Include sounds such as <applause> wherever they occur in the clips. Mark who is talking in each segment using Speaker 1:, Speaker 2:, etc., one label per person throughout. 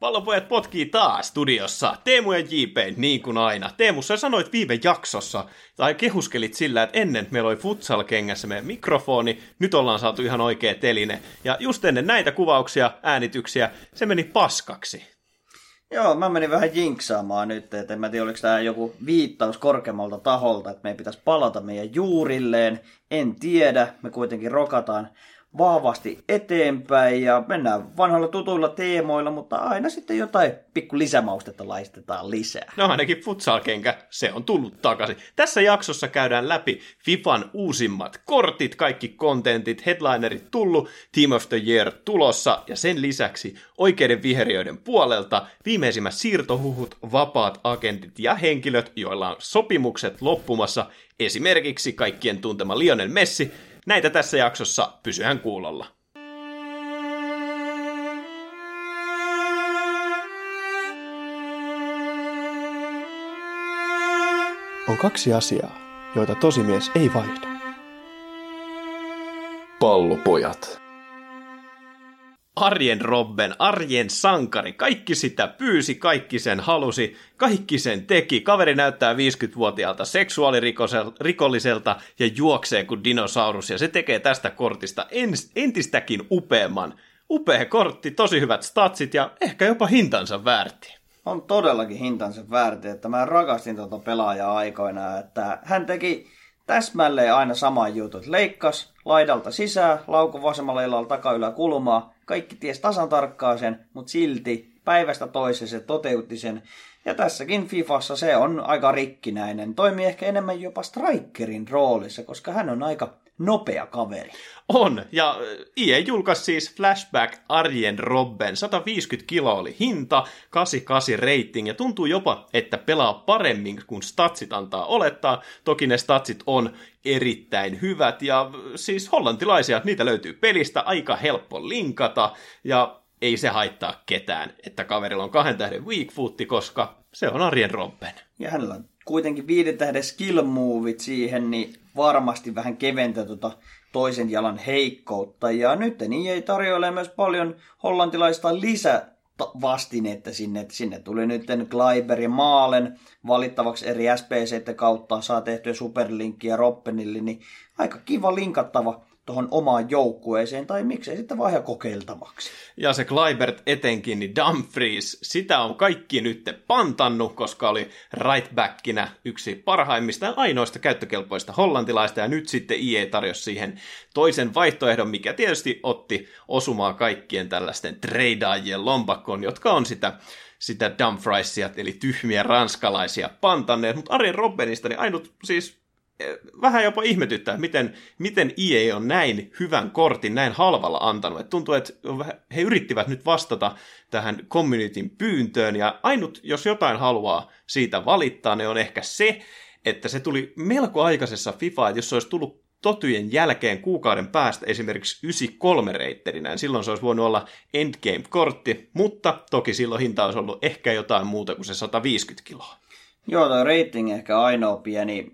Speaker 1: Pallopojat potkii taas studiossa. Teemu ja JP, niin kuin aina. Teemu, sä sanoit viime jaksossa, tai kehuskelit sillä, että ennen meillä oli futsal-kengässä meidän mikrofoni, nyt ollaan saatu ihan oikea teline. Ja just ennen näitä kuvauksia, äänityksiä, se meni paskaksi.
Speaker 2: Joo, mä menin vähän jinksaamaan nyt, että en mä tiedä, oliko tämä joku viittaus korkeammalta taholta, että meidän pitäisi palata meidän juurilleen. En tiedä, me kuitenkin rokataan vahvasti eteenpäin ja mennään vanhoilla tutuilla teemoilla, mutta aina sitten jotain pikku lisämaustetta laistetaan lisää.
Speaker 1: No ainakin futsalkenkä, se on tullut takaisin. Tässä jaksossa käydään läpi FIFAn uusimmat kortit, kaikki kontentit, headlinerit tullut, Team of the Year tulossa ja sen lisäksi oikeiden viheriöiden puolelta viimeisimmät siirtohuhut, vapaat agentit ja henkilöt, joilla on sopimukset loppumassa, esimerkiksi kaikkien tuntema Lionel Messi, Näitä tässä jaksossa, pysyhän kuulolla.
Speaker 3: On kaksi asiaa, joita tosimies ei vaihda.
Speaker 1: Pallopojat. Arjen Robben, arjen sankari, kaikki sitä pyysi, kaikki sen halusi, kaikki sen teki. Kaveri näyttää 50-vuotiaalta seksuaalirikolliselta ja juoksee kuin dinosaurus ja se tekee tästä kortista entistäkin upeamman. Upea kortti, tosi hyvät statsit ja ehkä jopa hintansa väärti.
Speaker 2: On todellakin hintansa väärti, että mä rakastin tuota pelaajaa aikoina, että hän teki täsmälleen aina sama jutut. Leikkas laidalta sisään, lauku vasemmalla jalalla takaylä kulmaa, kaikki ties tasan tarkkaa sen, mutta silti päivästä toiseen se toteutti sen. Ja tässäkin Fifassa se on aika rikkinäinen. Toimii ehkä enemmän jopa strikerin roolissa, koska hän on aika nopea kaveri.
Speaker 1: On, ja EA julkaisi siis Flashback Arjen Robben. 150 kiloa oli hinta, 88 rating, ja tuntuu jopa, että pelaa paremmin kuin statsit antaa olettaa. Toki ne statsit on erittäin hyvät, ja siis hollantilaisia, niitä löytyy pelistä, aika helppo linkata, ja ei se haittaa ketään, että kaverilla on kahden tähden weak footti, koska se on Arjen Robben.
Speaker 2: Ja hänellä on kuitenkin viiden tähden skill siihen, niin varmasti vähän keventää tuota toisen jalan heikkoutta. Ja nyt ei tarjoile myös paljon hollantilaista lisä vastinetta sinne, sinne tuli nyt Kleiber ja Maalen valittavaksi eri SPC kautta, saa tehtyä superlinkkiä Roppenille, niin aika kiva linkattava tuohon omaan joukkueeseen, tai miksei sitten vaihe kokeiltavaksi.
Speaker 1: Ja se Kleibert etenkin, niin Dumfries, sitä on kaikki nyt pantannut, koska oli right backinä yksi parhaimmista ja ainoista käyttökelpoista hollantilaista, ja nyt sitten IE tarjosi siihen toisen vaihtoehdon, mikä tietysti otti osumaa kaikkien tällaisten treidaajien lompakkoon, jotka on sitä sitä Dumfriesia, eli tyhmiä ranskalaisia pantanneet, mutta Arjen Robbenista, niin ainut siis vähän jopa ihmetyttää, miten, miten EA on näin hyvän kortin näin halvalla antanut. Et tuntuu, että he yrittivät nyt vastata tähän communityn pyyntöön, ja ainut, jos jotain haluaa siitä valittaa, ne on ehkä se, että se tuli melko aikaisessa FIFA, että jos se olisi tullut totujen jälkeen kuukauden päästä esimerkiksi 93 reitterinä, silloin se olisi voinut olla endgame-kortti, mutta toki silloin hinta olisi ollut ehkä jotain muuta kuin se 150 kiloa.
Speaker 2: Joo, tuo rating ehkä ainoa pieni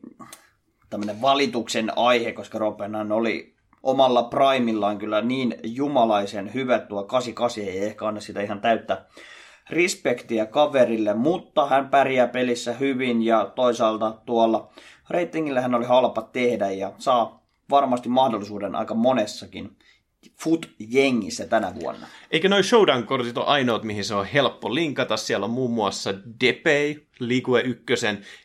Speaker 2: tämmöinen valituksen aihe, koska Ropenan oli omalla primillaan kyllä niin jumalaisen hyvä tuo 88 ei ehkä anna sitä ihan täyttä respektiä kaverille, mutta hän pärjää pelissä hyvin ja toisaalta tuolla ratingillä hän oli halpa tehdä ja saa varmasti mahdollisuuden aika monessakin Foot-jengissä tänä vuonna.
Speaker 1: Eikö noin showdown-kortit ole ainoat, mihin se on helppo linkata? Siellä on muun muassa Depey, Ligue 1,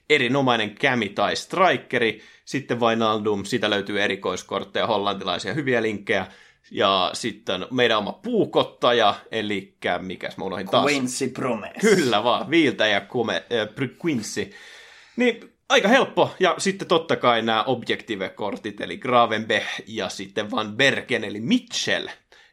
Speaker 1: erinomainen Kämi tai Strikeri, sitten Vainaldum, sitä löytyy erikoiskortteja, hollantilaisia hyviä linkkejä, ja sitten meidän oma puukottaja, eli mikäs mä unohdin taas?
Speaker 2: Quincy Promes.
Speaker 1: Kyllä vaan, Viiltä ja Kume, äh, Quincy. Niin aika helppo. Ja sitten totta kai nämä Objective-kortit, eli Gravenbe ja sitten Van Bergen, eli Mitchell.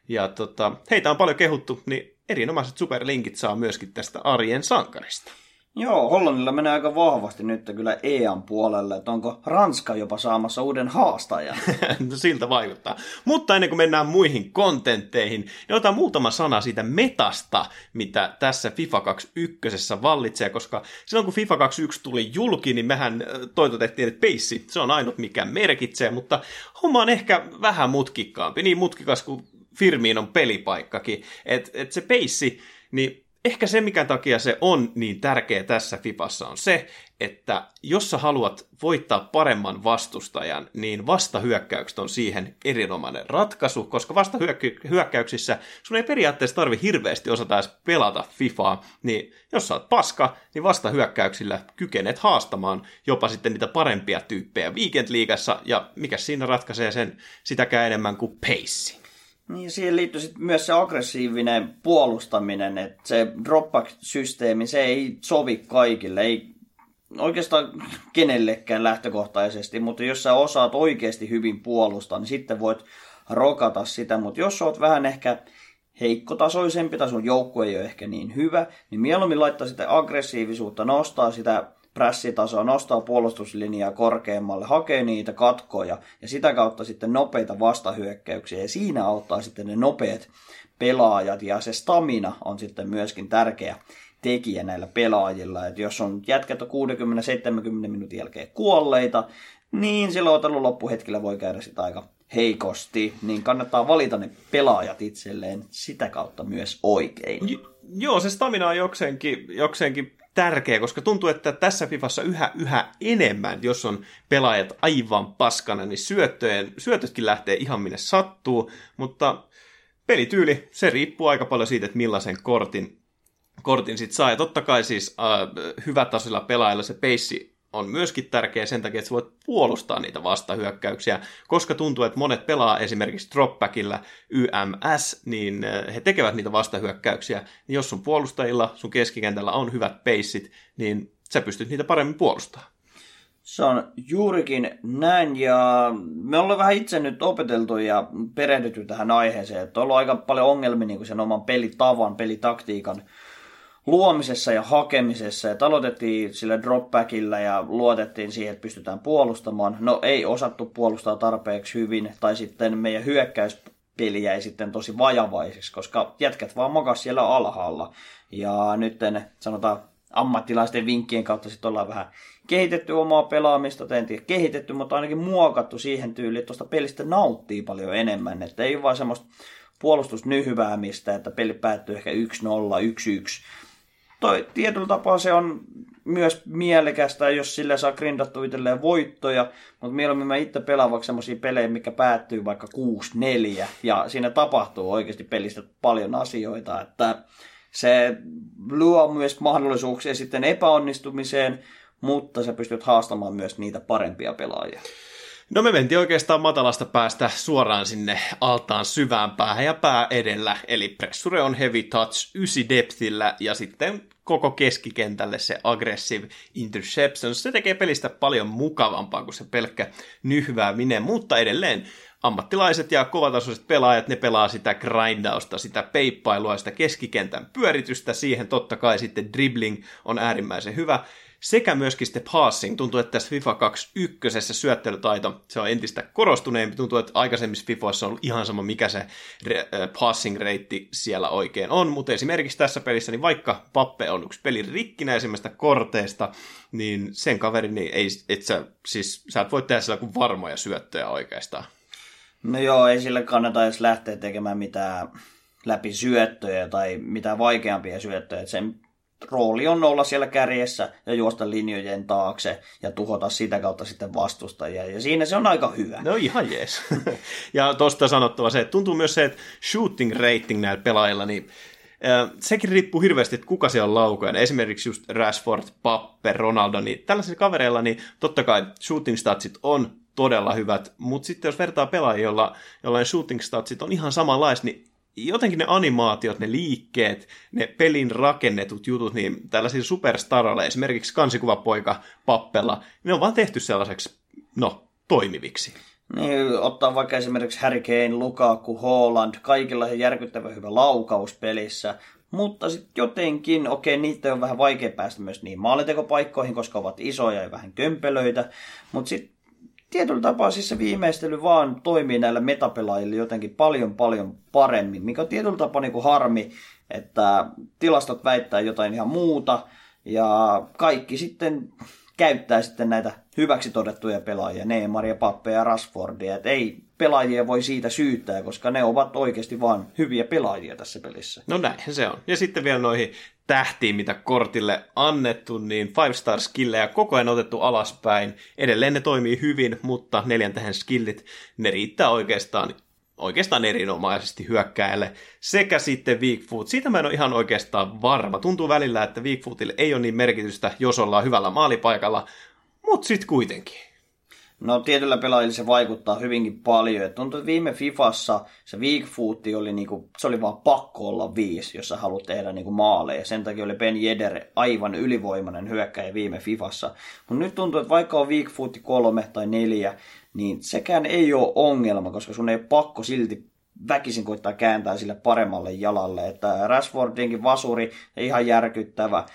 Speaker 1: Ja tota, heitä on paljon kehuttu, niin erinomaiset superlinkit saa myöskin tästä arjen sankarista.
Speaker 2: Joo, Hollannilla menee aika vahvasti nyt kyllä EAN puolelle, että onko Ranska jopa saamassa uuden haastajan? <laughs>
Speaker 1: no siltä vaikuttaa. Mutta ennen kuin mennään muihin kontentteihin, niin otetaan muutama sana siitä metasta, mitä tässä FIFA 21 vallitsee, koska silloin kun FIFA 21 tuli julki, niin mehän toitotettiin, että peissi, se on ainut mikä merkitsee, mutta homma on ehkä vähän mutkikkaampi, niin mutkikas kuin Firmiin on pelipaikkakin, että et se peissi, niin ehkä se, mikä takia se on niin tärkeä tässä FIPassa, on se, että jos sä haluat voittaa paremman vastustajan, niin vastahyökkäykset on siihen erinomainen ratkaisu, koska vastahyökkäyksissä sun ei periaatteessa tarvi hirveästi osata edes pelata FIFAa, niin jos sä oot paska, niin vastahyökkäyksillä kykenet haastamaan jopa sitten niitä parempia tyyppejä Weekend ja mikä siinä ratkaisee sen sitäkään enemmän kuin pace.
Speaker 2: Niin, siihen liittyy sitten myös se aggressiivinen puolustaminen, että se dropback-systeemi, se ei sovi kaikille, ei oikeastaan kenellekään lähtökohtaisesti, mutta jos sä osaat oikeasti hyvin puolustaa, niin sitten voit rokata sitä, mutta jos oot vähän ehkä heikkotasoisempi tai sun joukkue ei ole ehkä niin hyvä, niin mieluummin laittaa sitä aggressiivisuutta, nostaa sitä pressitasoa, nostaa puolustuslinjaa korkeammalle, hakee niitä katkoja ja sitä kautta sitten nopeita vastahyökkäyksiä. Ja siinä auttaa sitten ne nopeat pelaajat ja se stamina on sitten myöskin tärkeä tekijä näillä pelaajilla. Että jos on jätkät 60-70 minuutin jälkeen kuolleita, niin silloin otelun loppuhetkellä voi käydä sitä aika heikosti, niin kannattaa valita ne pelaajat itselleen sitä kautta myös oikein.
Speaker 1: J- joo, se stamina on jokseenkin, jokseenkin tärkeä, koska tuntuu, että tässä Fifassa yhä, yhä enemmän, jos on pelaajat aivan paskana, niin syöttöjen, syötötkin lähtee ihan minne sattuu, mutta pelityyli, se riippuu aika paljon siitä, että millaisen kortin, kortin sit saa. Ja totta kai siis äh, hyvätasoilla pelaajilla se peissi on myöskin tärkeä sen takia, että sä voit puolustaa niitä vastahyökkäyksiä, koska tuntuu, että monet pelaa esimerkiksi dropbackilla YMS, niin äh, he tekevät niitä vastahyökkäyksiä, niin jos sun puolustajilla, sun keskikentällä on hyvät peissit, niin sä pystyt niitä paremmin puolustamaan.
Speaker 2: Se on juurikin näin, ja me ollaan vähän itse nyt opeteltu ja perehdytty tähän aiheeseen, että on ollut aika paljon ongelmia niin sen oman pelitavan, pelitaktiikan luomisessa ja hakemisessa. Ja aloitettiin sillä dropbackilla ja luotettiin siihen, että pystytään puolustamaan. No ei osattu puolustaa tarpeeksi hyvin, tai sitten meidän hyökkäyspeli jäi sitten tosi vajavaiseksi, koska jätkät vaan makas siellä alhaalla. Ja nyt sanotaan ammattilaisten vinkkien kautta sitten ollaan vähän kehitetty omaa pelaamista, tai en tiedä kehitetty, mutta ainakin muokattu siihen tyyliin, että tuosta pelistä nauttii paljon enemmän. Että ei vaan semmoista puolustusnyhyväämistä, että peli päättyy ehkä 1-0, 1-1, toi, tietyllä tapaa se on myös mielekästä, jos sille saa grindattua itselleen voittoja, mutta mieluummin mä itse pelaan vaikka semmoisia pelejä, mikä päättyy vaikka 6-4, ja siinä tapahtuu oikeasti pelistä paljon asioita, että se luo myös mahdollisuuksia sitten epäonnistumiseen, mutta sä pystyt haastamaan myös niitä parempia pelaajia.
Speaker 1: No me mentiin oikeastaan matalasta päästä suoraan sinne altaan syvään päähän ja pää edellä, eli pressure on heavy touch 9 depthillä ja sitten koko keskikentälle se aggressive interception. Se tekee pelistä paljon mukavampaa kuin se pelkkä nyhvääminen, mutta edelleen ammattilaiset ja kovatasoiset pelaajat, ne pelaa sitä grindausta, sitä peippailua, sitä keskikentän pyöritystä, siihen totta kai sitten dribbling on äärimmäisen hyvä sekä myöskin sitten passing. Tuntuu, että tässä FIFA 21 syöttelytaito, se on entistä korostuneempi. Tuntuu, että aikaisemmissa FIFOissa on ollut ihan sama, mikä se passing reitti siellä oikein on. Mutta esimerkiksi tässä pelissä, niin vaikka Pappe on yksi pelin rikkinäisimmästä korteista, niin sen kaverin niin ei, et sä, siis, sä et voi tehdä sillä kuin varmoja syöttöjä oikeastaan.
Speaker 2: No joo, ei sille kannata edes lähteä tekemään mitään läpi syöttöjä tai mitään vaikeampia syöttöjä. Sen rooli on olla siellä kärjessä ja juosta linjojen taakse ja tuhota sitä kautta sitten vastustajia. Ja siinä se on aika hyvä.
Speaker 1: No ihan jees. <laughs> ja tosta sanottava se, että tuntuu myös se, että shooting rating näillä pelaajilla, niin sekin riippuu hirveästi, että kuka siellä on laukoja. Esimerkiksi just Rashford, Pappe, Ronaldo, niin tällaisilla kavereilla, niin totta kai shooting statsit on todella hyvät, mutta sitten jos vertaa pelaajia, jolla, jollain shooting statsit on ihan samanlaiset, niin jotenkin ne animaatiot, ne liikkeet, ne pelin rakennetut jutut, niin tällaisilla superstaroilla, esimerkiksi kansikuvapoika Pappella, ne on vaan tehty sellaiseksi, no, toimiviksi.
Speaker 2: Niin, ottaa vaikka esimerkiksi Harry Kane, Lukaku, Holland, kaikilla on järkyttävän hyvä laukaus pelissä. mutta sitten jotenkin, okei, niitä on vähän vaikea päästä myös niin maalintekopaikkoihin, koska ovat isoja ja vähän kömpelöitä, mutta sitten tietyllä tapaa siis se viimeistely vaan toimii näillä metapelaajilla jotenkin paljon paljon paremmin, mikä on tietyllä tapaa niin kuin harmi, että tilastot väittää jotain ihan muuta, ja kaikki sitten käyttää sitten näitä hyväksi todettuja pelaajia, Neymaria, Pappe ja Rashfordia. Et ei pelaajia voi siitä syyttää, koska ne ovat oikeasti vain hyviä pelaajia tässä pelissä.
Speaker 1: No näinhän se on. Ja sitten vielä noihin tähtiin, mitä kortille annettu, niin five star skillejä koko ajan otettu alaspäin. Edelleen ne toimii hyvin, mutta neljän tähän skillit, ne riittää oikeastaan oikeastaan erinomaisesti hyökkääjälle, sekä sitten weak foot. Siitä mä en ole ihan oikeastaan varma. Tuntuu välillä, että weak footille ei ole niin merkitystä, jos ollaan hyvällä maalipaikalla, mutta sitten kuitenkin.
Speaker 2: No tietyllä pelaajilla se vaikuttaa hyvinkin paljon. Et tuntuu, että viime Fifassa se weak foot oli, niinku, se oli vaan pakko olla viisi, jos sä haluat tehdä niinku maaleja. Sen takia oli Ben Jeder aivan ylivoimainen hyökkäjä viime Fifassa. Mutta nyt tuntuu, että vaikka on weak foot kolme tai neljä, niin sekään ei ole ongelma, koska sun ei ole pakko silti väkisin koittaa kääntää sille paremmalle jalalle. Että Rashfordinkin vasuri ihan järkyttävä.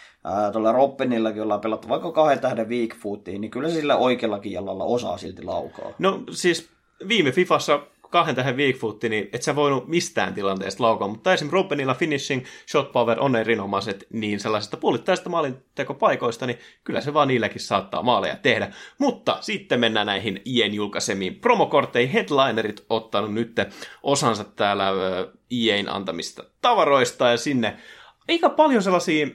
Speaker 2: Tuolla Robbenillakin ollaan pelattu vaikka kahden tähden weak footiin, niin kyllä sillä oikeallakin jalalla osaa silti laukaa.
Speaker 1: No siis viime Fifassa kahden tähän weakfootti, niin et sä voinut mistään tilanteesta laukaa, mutta esim. Robbenilla finishing shot power on erinomaiset niin sellaisesta puolittaisesta maalintekopaikoista, niin kyllä se vaan niilläkin saattaa maaleja tehdä. Mutta sitten mennään näihin IEn julkaisemiin promokortteihin. Headlinerit ottanut nyt osansa täällä IEn antamista tavaroista ja sinne aika paljon sellaisia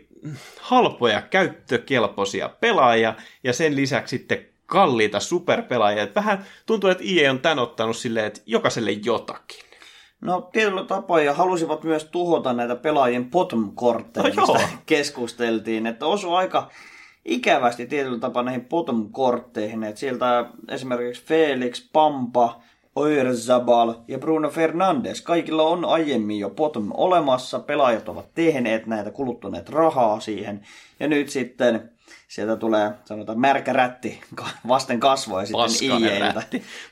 Speaker 1: halpoja, käyttökelpoisia pelaajia ja sen lisäksi sitten kalliita superpelaajia. Että vähän tuntuu, että IE on tän ottanut silleen, että jokaiselle jotakin.
Speaker 2: No tietyllä tapaa ja halusivat myös tuhota näitä pelaajien bottom-kortteja, no, mistä keskusteltiin. Että osui aika ikävästi tietyllä tapaa näihin bottom-kortteihin. Että sieltä esimerkiksi Felix, Pampa, Oirzabal ja Bruno Fernandes. Kaikilla on aiemmin jo bottom olemassa. Pelaajat ovat tehneet näitä, kuluttuneet rahaa siihen. Ja nyt sitten sieltä tulee, sanotaan, märkä rätti vasten kasvoja sitten IEiltä.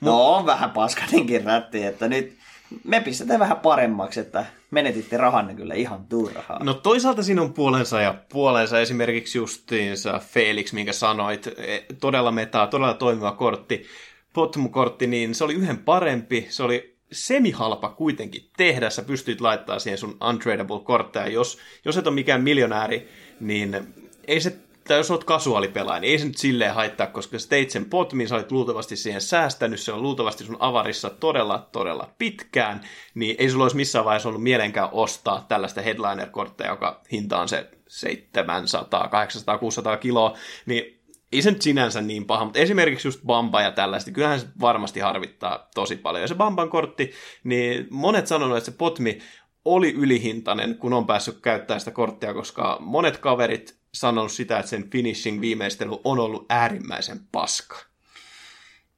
Speaker 2: No on vähän paskaninkin rätti, että nyt me pistetään vähän paremmaksi, että menetitte rahanne kyllä ihan turhaa.
Speaker 1: No toisaalta siinä on puolensa ja puolensa. Esimerkiksi justiinsa Felix, minkä sanoit, e, todella metaa, todella toimiva kortti, Potmu-kortti, niin se oli yhden parempi, se oli semihalpa kuitenkin tehdä, sä pystyt laittamaan siihen sun untradable kortteja, jos, jos et ole mikään miljonääri, niin ei se tai jos olet kasuaalipelaaja, niin ei se nyt silleen haittaa, koska sä teit sen potmin, sä olit luultavasti siihen säästänyt, se on luultavasti sun avarissa todella, todella pitkään, niin ei sulla olisi missään vaiheessa ollut mielenkään ostaa tällaista headliner-kortteja, joka hinta on se 700, 800, 600 kiloa, niin ei se nyt sinänsä niin paha, mutta esimerkiksi just Bamba ja tällaista, kyllähän se varmasti harvittaa tosi paljon. Ja se Bamban kortti, niin monet sanonut, että se potmi oli ylihintainen, kun on päässyt käyttämään sitä korttia, koska monet kaverit sanonut sitä, että sen finishing viimeistely on ollut äärimmäisen paska.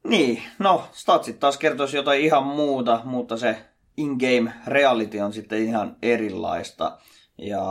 Speaker 2: Niin, no statsit taas kertoisi jotain ihan muuta, mutta se in-game reality on sitten ihan erilaista. Ja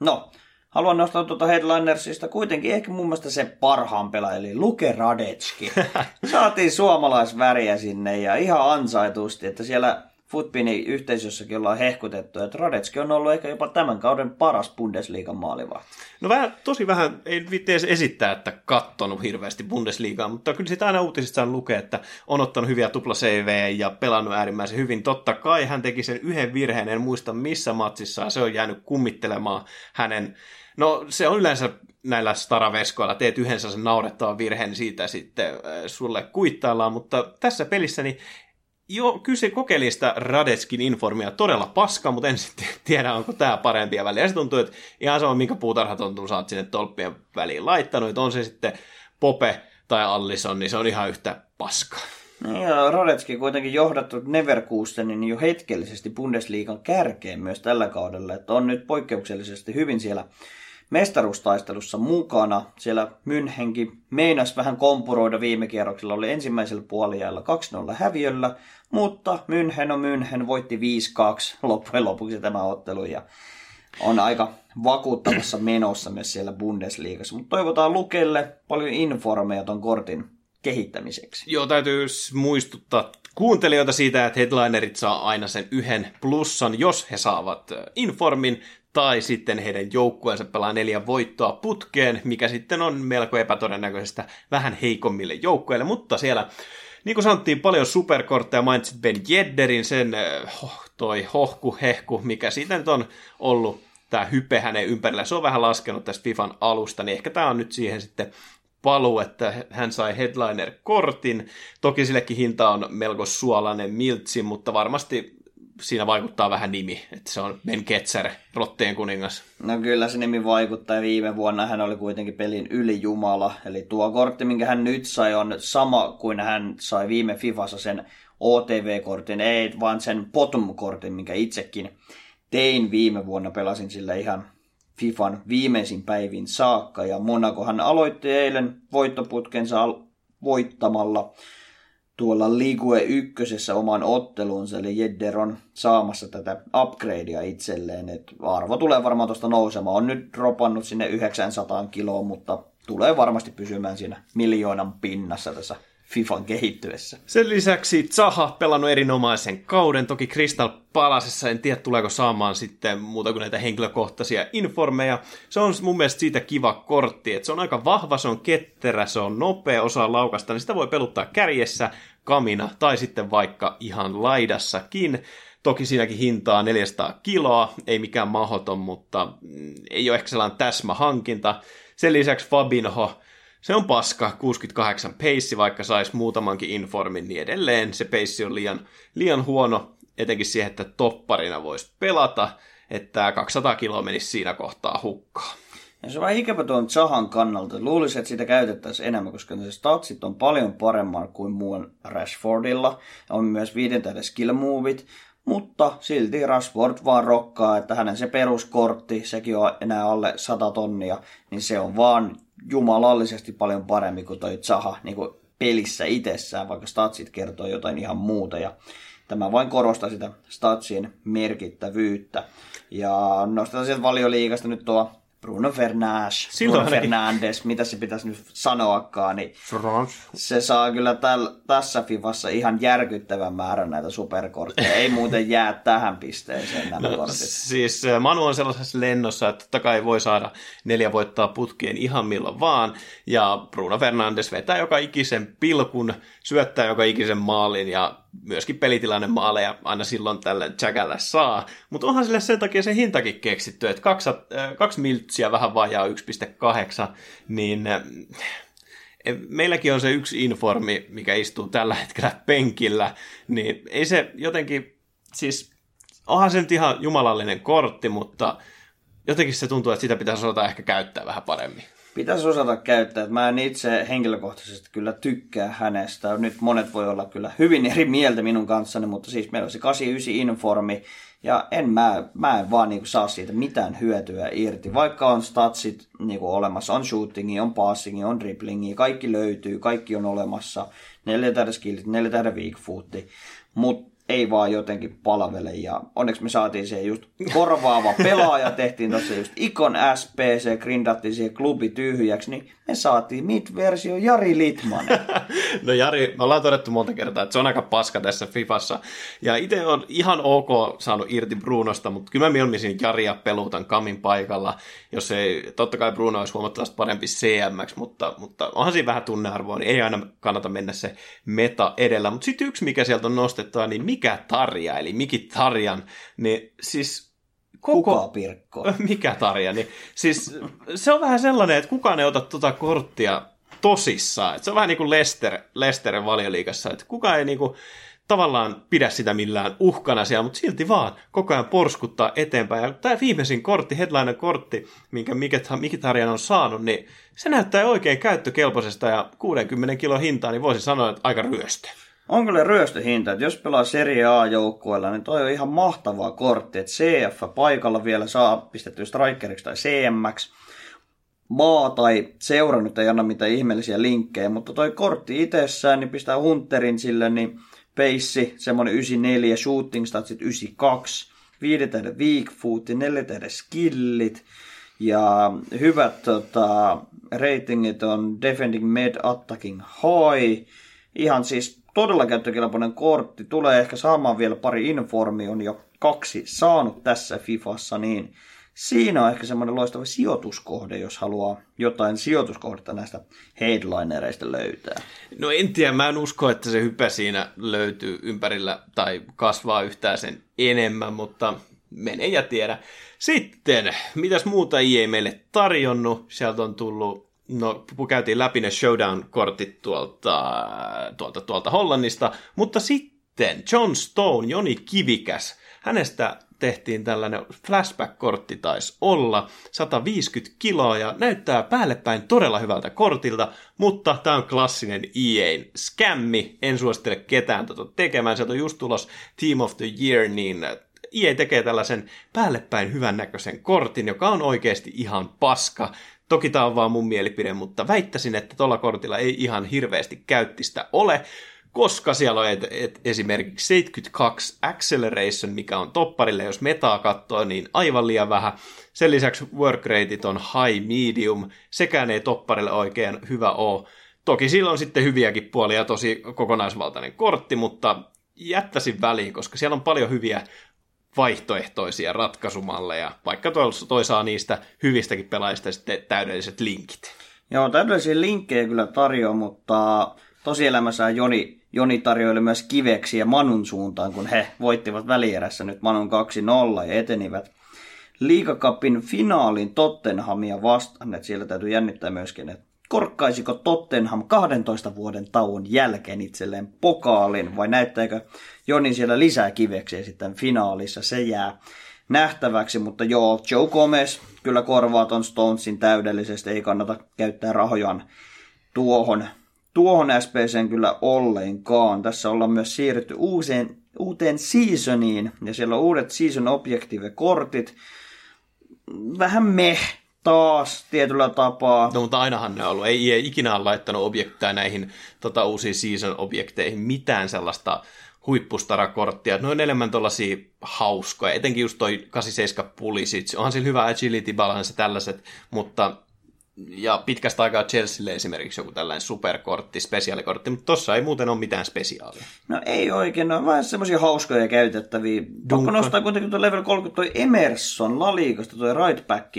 Speaker 2: no, haluan nostaa tuota Headlinersista kuitenkin ehkä mun mielestä se parhaan pelaaja, eli Luke Radetski. <laughs> Saatiin suomalaisväriä sinne ja ihan ansaitusti, että siellä Futbinin yhteisössäkin ollaan hehkutettu, että Radetski on ollut ehkä jopa tämän kauden paras Bundesliigan maalivahti.
Speaker 1: No vähän, tosi vähän, ei viitti edes esittää, että kattonut hirveästi Bundesliigaa, mutta kyllä sitä aina uutisista saa lukea, että on ottanut hyviä tupla CV ja pelannut äärimmäisen hyvin. Totta kai hän teki sen yhden virheen, en muista missä matsissa, se on jäänyt kummittelemaan hänen No se on yleensä näillä staraveskoilla, teet yhden sen naurettavan virheen, siitä sitten äh, sulle kuittaillaan, mutta tässä pelissä niin Joo, kyllä se kokeili sitä Radetskin informia todella paska, mutta en sitten tiedä, onko tämä parempia väliä. Se tuntuu, että ihan sama, minkä puutarhatontun oot sinne tolppien väliin laittanut, että on se sitten Pope tai Allison, niin se on ihan yhtä paska.
Speaker 2: No ja Radetski kuitenkin johdattu Neverkusenin jo hetkellisesti Bundesliigan kärkeen myös tällä kaudella, että on nyt poikkeuksellisesti hyvin siellä mestaruustaistelussa mukana. Siellä Münchenkin meinas vähän kompuroida viime kierroksella, oli ensimmäisellä puoliajalla 2-0 häviöllä, mutta München on München, voitti 5-2 loppujen lopuksi tämä ottelu ja on aika vakuuttavassa <clears throat> menossa myös siellä Bundesliigassa. Mutta toivotaan Lukelle paljon informeja ton kortin kehittämiseksi.
Speaker 1: Joo, täytyy muistuttaa kuuntelijoita siitä, että headlinerit saa aina sen yhden plussan, jos he saavat informin tai sitten heidän joukkueensa pelaa neljä voittoa putkeen, mikä sitten on melko epätodennäköistä vähän heikommille joukkueille, mutta siellä niin kuin sanottiin, paljon superkortteja, mainitsit Ben Jedderin, sen toi hohku, hehku, mikä siitä nyt on ollut. Tämä hype hänen ympärillä, se on vähän laskenut tästä FIFAn alusta, niin ehkä tämä on nyt siihen sitten paluu, että hän sai headliner-kortin. Toki sillekin hinta on melko suolainen miltsi, mutta varmasti siinä vaikuttaa vähän nimi, että se on Ben Ketzer, Rotteen kuningas.
Speaker 2: No kyllä se nimi vaikuttaa, viime vuonna hän oli kuitenkin pelin ylijumala, eli tuo kortti, minkä hän nyt sai, on sama kuin hän sai viime Fifassa sen OTV-kortin, ei vaan sen bottom-kortin, minkä itsekin tein viime vuonna, pelasin sillä ihan Fifan viimeisin päivin saakka, ja Monakohan aloitti eilen voittoputkensa voittamalla tuolla Ligue ykkösessä oman ottelunsa, eli Jedder on saamassa tätä upgradea itselleen, että arvo tulee varmaan tuosta nousemaan. On nyt dropannut sinne 900 kiloa, mutta tulee varmasti pysymään siinä miljoonan pinnassa tässä FIFAn kehittyessä.
Speaker 1: Sen lisäksi Zaha pelannut erinomaisen kauden, toki Crystal Palasessa, en tiedä tuleeko saamaan sitten muuta kuin näitä henkilökohtaisia informeja. Se on mun mielestä siitä kiva kortti, että se on aika vahva, se on ketterä, se on nopea, osaa laukasta, niin sitä voi peluttaa kärjessä, kamina tai sitten vaikka ihan laidassakin. Toki siinäkin hintaa 400 kiloa, ei mikään mahoton, mutta mm, ei ole ehkä sellainen täsmähankinta. Sen lisäksi Fabinho, se on paska, 68 peissi, vaikka saisi muutamankin informin, niin edelleen se peissi on liian, liian huono, etenkin siihen, että topparina voisi pelata, että 200 kiloa menisi siinä kohtaa hukkaan.
Speaker 2: Ja se on vähän ikävä tuon Zahan kannalta. Luulisin, että sitä käytettäisiin enemmän, koska ne statsit on paljon paremman kuin muun Rashfordilla. On myös viiden tähden skill movit, mutta silti Rashford vaan rokkaa, että hänen se peruskortti, sekin on enää alle 100 tonnia, niin se on vaan jumalallisesti paljon parempi kuin toi Zaha niin kuin pelissä itsessään, vaikka statsit kertoo jotain ihan muuta. Ja tämä vain korostaa sitä statsien merkittävyyttä. Ja nostetaan sieltä valioliikasta nyt tuo Bruno Fernandes, Silloin Bruno Fernandes, mitä se pitäisi nyt sanoakaan, niin se saa kyllä täl, tässä Fifassa ihan järkyttävän määrän näitä superkortteja. Ei muuten jää tähän pisteeseen nämä no, kortit.
Speaker 1: Siis äh, Manu on sellaisessa lennossa, että totta kai voi saada neljä voittaa putkeen ihan milloin vaan, ja Bruno Fernandes vetää joka ikisen pilkun, syöttää joka ikisen maalin, ja myöskin pelitilanne maaleja aina silloin tällä Jackällä saa, mutta onhan sille sen takia se hintakin keksitty, että kaksi, äh, kaksi miltsiä vähän vajaa 1,8, niin äh, meilläkin on se yksi informi, mikä istuu tällä hetkellä penkillä, niin ei se jotenkin, siis onhan se nyt ihan jumalallinen kortti, mutta jotenkin se tuntuu, että sitä pitäisi osata ehkä käyttää vähän paremmin.
Speaker 2: Pitäisi osata käyttää. Mä en itse henkilökohtaisesti kyllä tykkää hänestä. Nyt monet voi olla kyllä hyvin eri mieltä minun kanssani, mutta siis meillä on se 89 informi, ja en mä, mä en vaan niinku saa siitä mitään hyötyä irti. Vaikka on statsit niinku olemassa, on shootingi, on passingi, on driblingi, kaikki löytyy, kaikki on olemassa. Neljä tähdä skillit, neljä tähdä weak footti. Mutta ei vaan jotenkin palvele. Ja onneksi me saatiin se just korvaava <laughs> pelaaja, tehtiin tuossa just Ikon SPC, grindattiin siihen klubi tyhjäksi, niin me saatiin mid-versio Jari Litmanen. <laughs>
Speaker 1: no Jari, me ollaan todettu monta kertaa, että se on aika paska tässä Fifassa. Ja itse on ihan ok saanut irti Brunosta, mutta kyllä mä mieluummin Jaria pelutan Kamin paikalla, jos ei, totta kai Bruno olisi huomattavasti parempi CMX, mutta, mutta onhan siinä vähän tunnearvoa, niin ei aina kannata mennä se meta edellä. Mutta sitten yksi, mikä sieltä on nostettua, niin mikä Tarja, eli Miki Tarjan, niin siis
Speaker 2: Koko... Kuka Pirkko? <laughs>
Speaker 1: Mikä Tarja? Niin, siis se on vähän sellainen, että kukaan ei ota tuota korttia tosissaan. Että se on vähän niin kuin Lester, Lesterin valioliikassa, että kukaan ei niin kuin, tavallaan pidä sitä millään uhkana siellä, mutta silti vaan koko ajan porskuttaa eteenpäin. Ja tämä viimeisin kortti, headliner kortti, minkä Mikitarjan on saanut, niin se näyttää oikein käyttökelpoisesta ja 60 kilo hintaa, niin voisi sanoa, että aika ryöstö
Speaker 2: on kyllä ryöstöhinta, että jos pelaa Serie A-joukkueella, niin toi on ihan mahtavaa kortti, että CF paikalla vielä saa pistettyä strikeriksi tai CMX. Maa tai seura nyt ei anna mitään ihmeellisiä linkkejä, mutta toi kortti itsessään, niin pistää Hunterin sille, niin peissi, semmonen 94, shooting statsit 92, viiden tähden weak foot, neljä tähden skillit, ja hyvät tota, ratingit on defending med, attacking high, ihan siis todella käyttökelpoinen kortti. Tulee ehkä saamaan vielä pari informi, on jo kaksi saanut tässä Fifassa, niin siinä on ehkä semmoinen loistava sijoituskohde, jos haluaa jotain sijoituskohdetta näistä headlinereista löytää.
Speaker 1: No en tiedä, mä en usko, että se hype siinä löytyy ympärillä tai kasvaa yhtään sen enemmän, mutta mene ja tiedä. Sitten, mitäs muuta ei meille tarjonnut? Sieltä on tullut No, käytiin läpi ne showdown-kortit tuolta, tuolta, tuolta Hollannista, mutta sitten John Stone, Joni Kivikäs, hänestä tehtiin tällainen flashback-kortti taisi olla, 150 kiloa ja näyttää päällepäin todella hyvältä kortilta, mutta tämä on klassinen EA skämmi, en suosittele ketään tota tekemään, sieltä on just tulos Team of the Year, niin EA tekee tällaisen päällepäin hyvännäköisen kortin, joka on oikeasti ihan paska. Toki tämä on vaan mun mielipide, mutta väittäisin, että tuolla kortilla ei ihan hirveästi käyttistä ole, koska siellä on et, et, esimerkiksi 72 Acceleration, mikä on topparille, jos metaa katsoo, niin aivan liian vähän. Sen lisäksi work rateit on high medium, sekään ei topparille oikein hyvä ole. Toki sillä on sitten hyviäkin puolia, tosi kokonaisvaltainen kortti, mutta jättäisin väliin, koska siellä on paljon hyviä vaihtoehtoisia ratkaisumalleja, vaikka toi saa niistä hyvistäkin pelaajista sitten täydelliset linkit.
Speaker 2: Joo, täydellisiä linkkejä kyllä tarjoaa, mutta tosielämässä Joni, Joni tarjoili myös kiveksiä Manun suuntaan, kun he voittivat välierässä nyt Manun 2-0 ja etenivät liikakapin finaalin Tottenhamia vastaan. Että siellä täytyy jännittää myöskin, että korkkaisiko Tottenham 12 vuoden tauon jälkeen itselleen pokaalin vai näyttääkö Joni siellä lisää kiveksiä sitten finaalissa, se jää nähtäväksi, mutta joo, Joe Gomez kyllä korvaa ton Stonesin täydellisesti, ei kannata käyttää rahojaan tuohon, tuohon SPCen kyllä ollenkaan. Tässä ollaan myös siirrytty uuseen, uuteen seasoniin, ja siellä on uudet season objective-kortit, vähän meh taas tietyllä tapaa.
Speaker 1: No mutta ainahan ne on ollut. Ei, ei ikinä ole laittanut objekteja näihin tota, uusiin season-objekteihin mitään sellaista huippustarakorttia. Ne on enemmän tuollaisia hauskoja, etenkin just toi 87 Pulisic. Onhan sillä hyvä agility balance tällaiset, mutta ja pitkästä aikaa Chelsealle esimerkiksi joku tällainen superkortti, spesiaalikortti, mutta tossa ei muuten ole mitään spesiaalia.
Speaker 2: No ei oikein, ne on vähän semmoisia hauskoja käytettäviä. Pakko nostaa kuitenkin tuo level 30 toi Emerson Laliikasta, toi right back,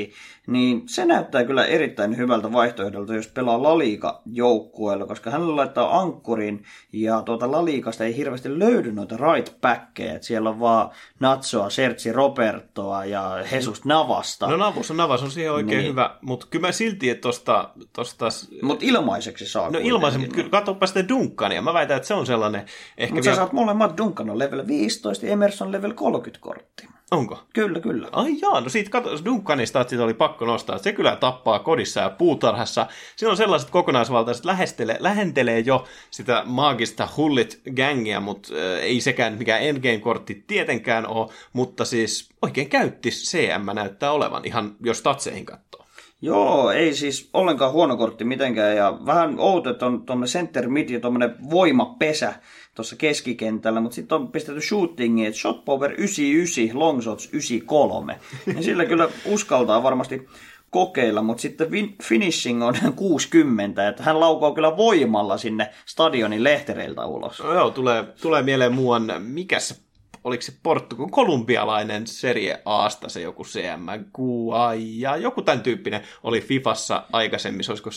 Speaker 2: niin se näyttää kyllä erittäin hyvältä vaihtoehdolta, jos pelaa Laliika joukkueella, koska hän laittaa ankkurin ja tuota Laliikasta ei hirveästi löydy noita right backkejä, että siellä on vaan Natsoa, Sertsi Robertoa ja Jesus Navasta.
Speaker 1: No Navus on Navas on siihen oikein niin. hyvä, mutta kyllä mä silti, että tosta... tosta...
Speaker 2: Mutta ilmaiseksi saa.
Speaker 1: No ilmaiseksi, mutta kyllä katsopa sitä Dunkania, mä väitän, että se on sellainen...
Speaker 2: Ehkä mutta vielä... sä saat molemmat Duncan on level 15 ja Emerson level 30 kortti.
Speaker 1: Onko?
Speaker 2: Kyllä, kyllä.
Speaker 1: Ai jaa, no siitä katso, Duncanista siitä oli pakko nostaa. Se kyllä tappaa kodissa ja puutarhassa. Siinä on sellaiset kokonaisvaltaiset, lähestelee, lähentelee jo sitä maagista hullit gängiä, mutta äh, ei sekään mikään endgame-kortti tietenkään ole, mutta siis oikein käytti CM näyttää olevan, ihan jos tatseihin katsoo.
Speaker 2: Joo, ei siis ollenkaan huono kortti mitenkään, ja vähän outo, että on tuommoinen center mid ja tuommoinen voimapesä, tuossa keskikentällä, mutta sitten on pistetty shootingi, että shot power 99, long shots 93. Ja sillä kyllä uskaltaa varmasti kokeilla, mutta sitten finishing on 60, että hän laukoo kyllä voimalla sinne stadionin lehtereiltä ulos.
Speaker 1: No joo, tulee, tulee mieleen muuan, mikä se oliko se Portugal, kolumbialainen Serie Asta se joku CM, ja joku tämän tyyppinen oli Fifassa aikaisemmin, se olisiko 17-18,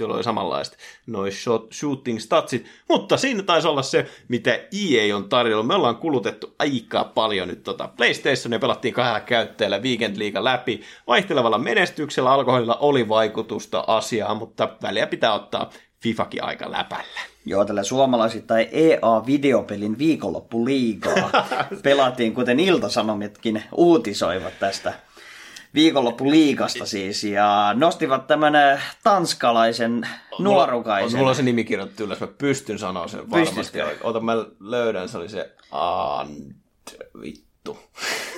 Speaker 1: jolloin oli samanlaiset noin shooting statsit, mutta siinä taisi olla se, mitä EA on tarjolla. Me ollaan kulutettu aika paljon nyt tota PlayStationia, pelattiin kahdella käyttäjällä Weekend League läpi. Vaihtelevalla menestyksellä alkoholilla oli vaikutusta asiaan, mutta väliä pitää ottaa FIFAkin aika läpällä.
Speaker 2: Joo, tällä suomalaisittain EA-videopelin viikonloppuliigaa <laughs> pelattiin, kuten Ilta-Sanomitkin uutisoivat tästä viikonloppuliigasta siis, ja nostivat tämän tanskalaisen nuorukaisen.
Speaker 1: Mulla on se nimi kirjoittu ylös, mä pystyn sanoa sen varmasti. Pystytkö? Ota, mä löydän, se oli se And... Vittu.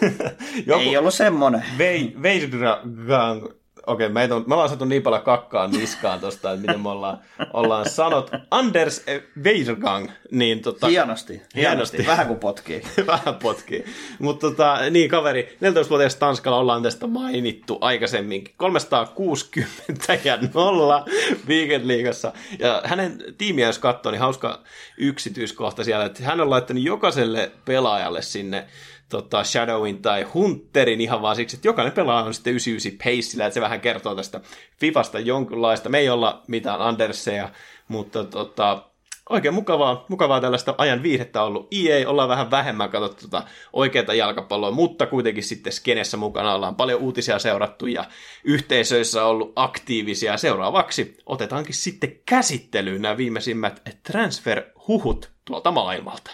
Speaker 1: <laughs>
Speaker 2: Joku... Ei ollut semmonen.
Speaker 1: Vei, Veidra Gang okei, okay, me ollaan saatu niin paljon kakkaa niskaan tosta, että miten me ollaan, ollaan sanot. Anders Weirgang, niin tota...
Speaker 2: Hienosti, hienosti, hienosti. vähän kuin potkii. <laughs>
Speaker 1: vähän potkii. Mutta tota, niin kaveri, 14-vuotias Tanskalla ollaan tästä mainittu aikaisemminkin. 360 ja nolla Weekend-liigassa. Ja hänen tiimiä, jos katsoo, niin hauska yksityiskohta siellä, että hän on laittanut jokaiselle pelaajalle sinne tota, Shadowin tai Hunterin ihan vaan siksi, että jokainen pelaaja on sitten 99 paceillä, että se vähän kertoo tästä Fifasta jonkunlaista. Me ei olla mitään Anderseja, mutta tota, oikein mukavaa, mukavaa tällaista ajan viihdettä ollut. EA ollaan vähän vähemmän katsottu tota oikeata jalkapalloa, mutta kuitenkin sitten skenessä mukana ollaan paljon uutisia seurattu ja yhteisöissä ollut aktiivisia. Seuraavaksi otetaankin sitten käsittelyyn nämä viimeisimmät transfer-huhut tuolta maailmalta.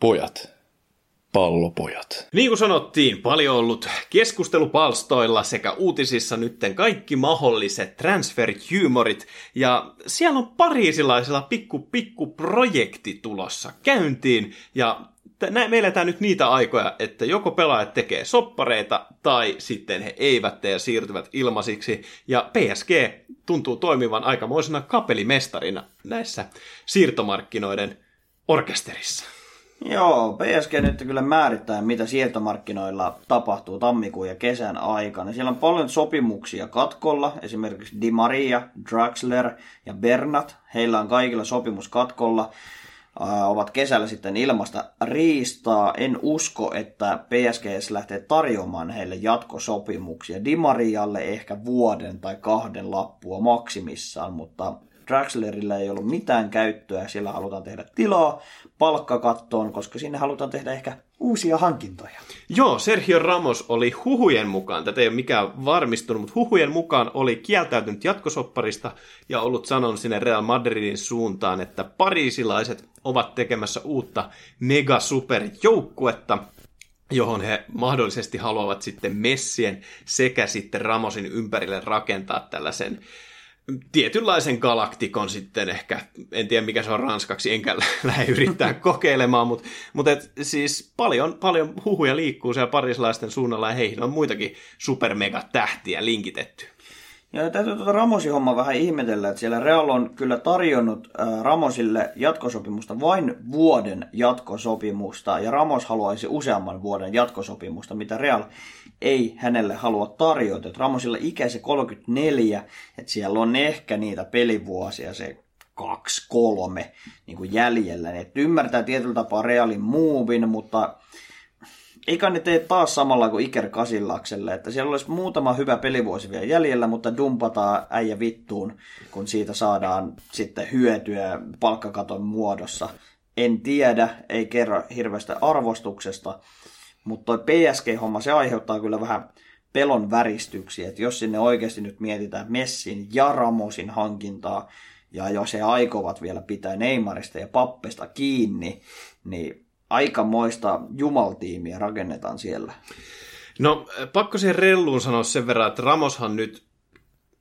Speaker 3: Pojat. Pallopojat.
Speaker 1: Niin kuin sanottiin, paljon ollut keskustelupalstoilla sekä uutisissa nytten kaikki mahdolliset transfer-humorit, ja siellä on pariisilaisella pikku pikku projekti tulossa käyntiin, ja me eletään nyt niitä aikoja, että joko pelaajat tekee soppareita tai sitten he eivät tee ja siirtyvät ilmaisiksi. Ja PSG tuntuu toimivan aikamoisena kapelimestarina näissä siirtomarkkinoiden orkesterissa.
Speaker 2: Joo, PSG nyt kyllä määrittää, mitä siirtomarkkinoilla tapahtuu tammikuun ja kesän aikana. Siellä on paljon sopimuksia katkolla, esimerkiksi Di Maria, Draxler ja Bernat. Heillä on kaikilla sopimus katkolla. ovat kesällä sitten ilmasta riistaa. En usko, että PSG lähtee tarjoamaan heille jatkosopimuksia. Di Marialle ehkä vuoden tai kahden lappua maksimissaan, mutta Draxlerillä ei ollut mitään käyttöä, siellä halutaan tehdä tilaa palkkakattoon, koska sinne halutaan tehdä ehkä uusia hankintoja.
Speaker 1: Joo, Sergio Ramos oli huhujen mukaan, tätä ei ole mikään varmistunut, mutta huhujen mukaan oli kieltäytynyt jatkosopparista ja ollut sanonut sinne Real Madridin suuntaan, että pariisilaiset ovat tekemässä uutta mega superjoukkuetta, johon he mahdollisesti haluavat sitten Messien sekä sitten Ramosin ympärille rakentaa tällaisen tietynlaisen galaktikon sitten ehkä, en tiedä mikä se on ranskaksi, enkä <laughs> lähde yrittää kokeilemaan, mutta, mutta et, siis paljon, paljon huhuja liikkuu siellä parislaisten suunnalla ja heihin on muitakin supermega tähtiä linkitetty.
Speaker 2: Ja täytyy tuota Ramosin homma vähän ihmetellä, että siellä Real on kyllä tarjonnut äh, Ramosille jatkosopimusta vain vuoden jatkosopimusta, ja Ramos haluaisi useamman vuoden jatkosopimusta, mitä Real ei hänelle halua tarjota. Että Ramosilla ikä se 34, että siellä on ehkä niitä pelivuosia se kaksi, kolme niin jäljellä. Että ymmärtää tietyllä tapaa Realin muuvin, mutta eikä ne tee taas samalla kuin Iker Kasillakselle, että siellä olisi muutama hyvä pelivuosi vielä jäljellä, mutta dumpataan äijä vittuun, kun siitä saadaan sitten hyötyä palkkakaton muodossa. En tiedä, ei kerro hirveästä arvostuksesta, mutta toi PSG-homma, se aiheuttaa kyllä vähän pelon väristyksiä, että jos sinne oikeasti nyt mietitään Messin ja Ramosin hankintaa, ja jos he aikovat vielä pitää Neymarista ja Pappesta kiinni, niin aikamoista jumaltiimiä rakennetaan siellä.
Speaker 1: No, pakko siihen relluun sanoa sen verran, että Ramoshan nyt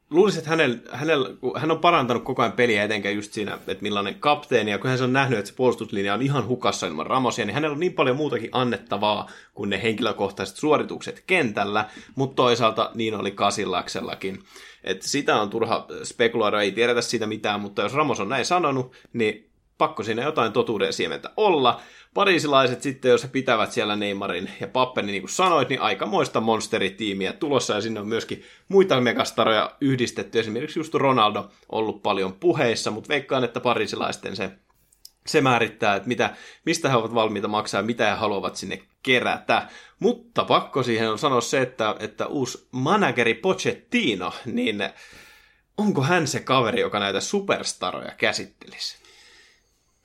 Speaker 1: luulisin, että hänellä, hänellä, hän on parantanut koko ajan peliä etenkään just siinä, että millainen kapteeni, ja kun hän on nähnyt, että se puolustuslinja on ihan hukassa ilman Ramosia, niin hänellä on niin paljon muutakin annettavaa kuin ne henkilökohtaiset suoritukset kentällä, mutta toisaalta niin oli Kasillaksellakin. Että sitä on turha spekuloida, ei tiedetä siitä mitään, mutta jos Ramos on näin sanonut, niin pakko siinä jotain totuuden siementä olla. Pariisilaiset sitten, jos he pitävät siellä Neymarin ja Pappenin, niin kuin sanoit, niin aikamoista monsteritiimiä tulossa, ja sinne on myöskin muita megastaroja yhdistetty, esimerkiksi just Ronaldo ollut paljon puheissa, mutta veikkaan, että pariisilaisten se, se määrittää, että mitä, mistä he ovat valmiita maksaa mitä he haluavat sinne kerätä. Mutta pakko siihen on sanoa se, että, että uusi manageri Pochettino, niin onko hän se kaveri, joka näitä superstaroja käsittelisi?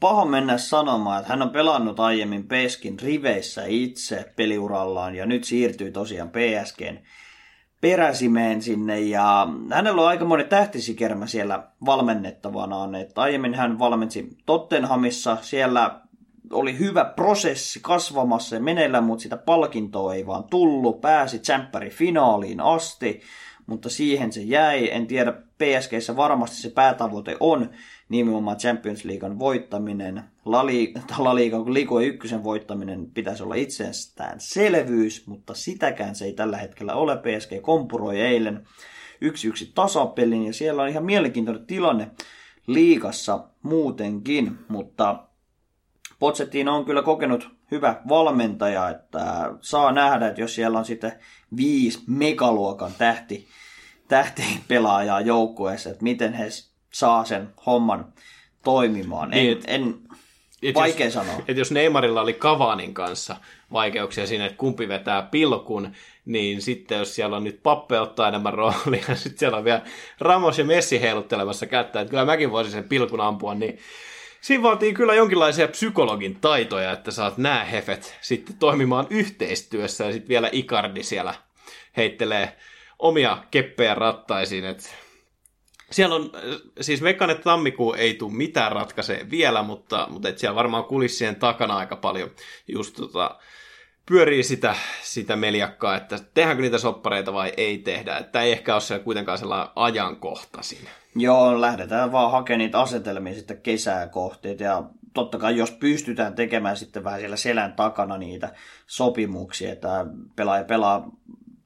Speaker 2: Paha mennä sanomaan, että hän on pelannut aiemmin Peskin riveissä itse peliurallaan ja nyt siirtyy tosiaan PSGn peräsimeen sinne ja hänellä on aika monen tähtisikermä siellä valmennettavanaan, että aiemmin hän valmensi Tottenhamissa, siellä oli hyvä prosessi kasvamassa ja meneillä, mutta sitä palkintoa ei vaan tullut. Pääsi tsemppäri finaaliin asti, mutta siihen se jäi. En tiedä, PSGssä varmasti se päätavoite on nimenomaan Champions Leaguean voittaminen. La Liga, La Liga, Ligo ykkösen voittaminen pitäisi olla itsestään selvyys, mutta sitäkään se ei tällä hetkellä ole. PSG kompuroi eilen yksi yksi tasapelin ja siellä on ihan mielenkiintoinen tilanne liigassa muutenkin, mutta Pochettino on kyllä kokenut hyvä valmentaja, että saa nähdä, että jos siellä on sitten viisi megaluokan tähti, tähti pelaajaa joukkueessa, että miten he saa sen homman toimimaan. En, niin, en, et vaikea
Speaker 1: jos,
Speaker 2: sanoa.
Speaker 1: Et jos Neymarilla oli Kavanin kanssa vaikeuksia siinä, että kumpi vetää pilkun, niin sitten jos siellä on nyt Pappe ottaa enemmän roolia, <laughs> ja sitten siellä on vielä Ramos ja Messi heiluttelemassa kättä, että kyllä mäkin voisin sen pilkun ampua, niin siinä vaatii kyllä jonkinlaisia psykologin taitoja, että saat nämä hefet sitten toimimaan yhteistyössä, ja sitten vielä Icardi siellä heittelee omia keppejä rattaisiin, että siellä on, siis veikkaan, että tammikuu ei tule mitään ratkaisee vielä, mutta, mutta et siellä varmaan kulissien takana aika paljon just tota, pyörii sitä, sitä meljakkaa, että tehdäänkö niitä soppareita vai ei tehdä. Että ei ehkä ole siellä kuitenkaan sellainen ajankohtaisin.
Speaker 2: Joo, lähdetään vaan hakemaan niitä asetelmia sitten kesää kohti. Ja totta kai jos pystytään tekemään sitten vähän siellä selän takana niitä sopimuksia, että pelaaja pelaa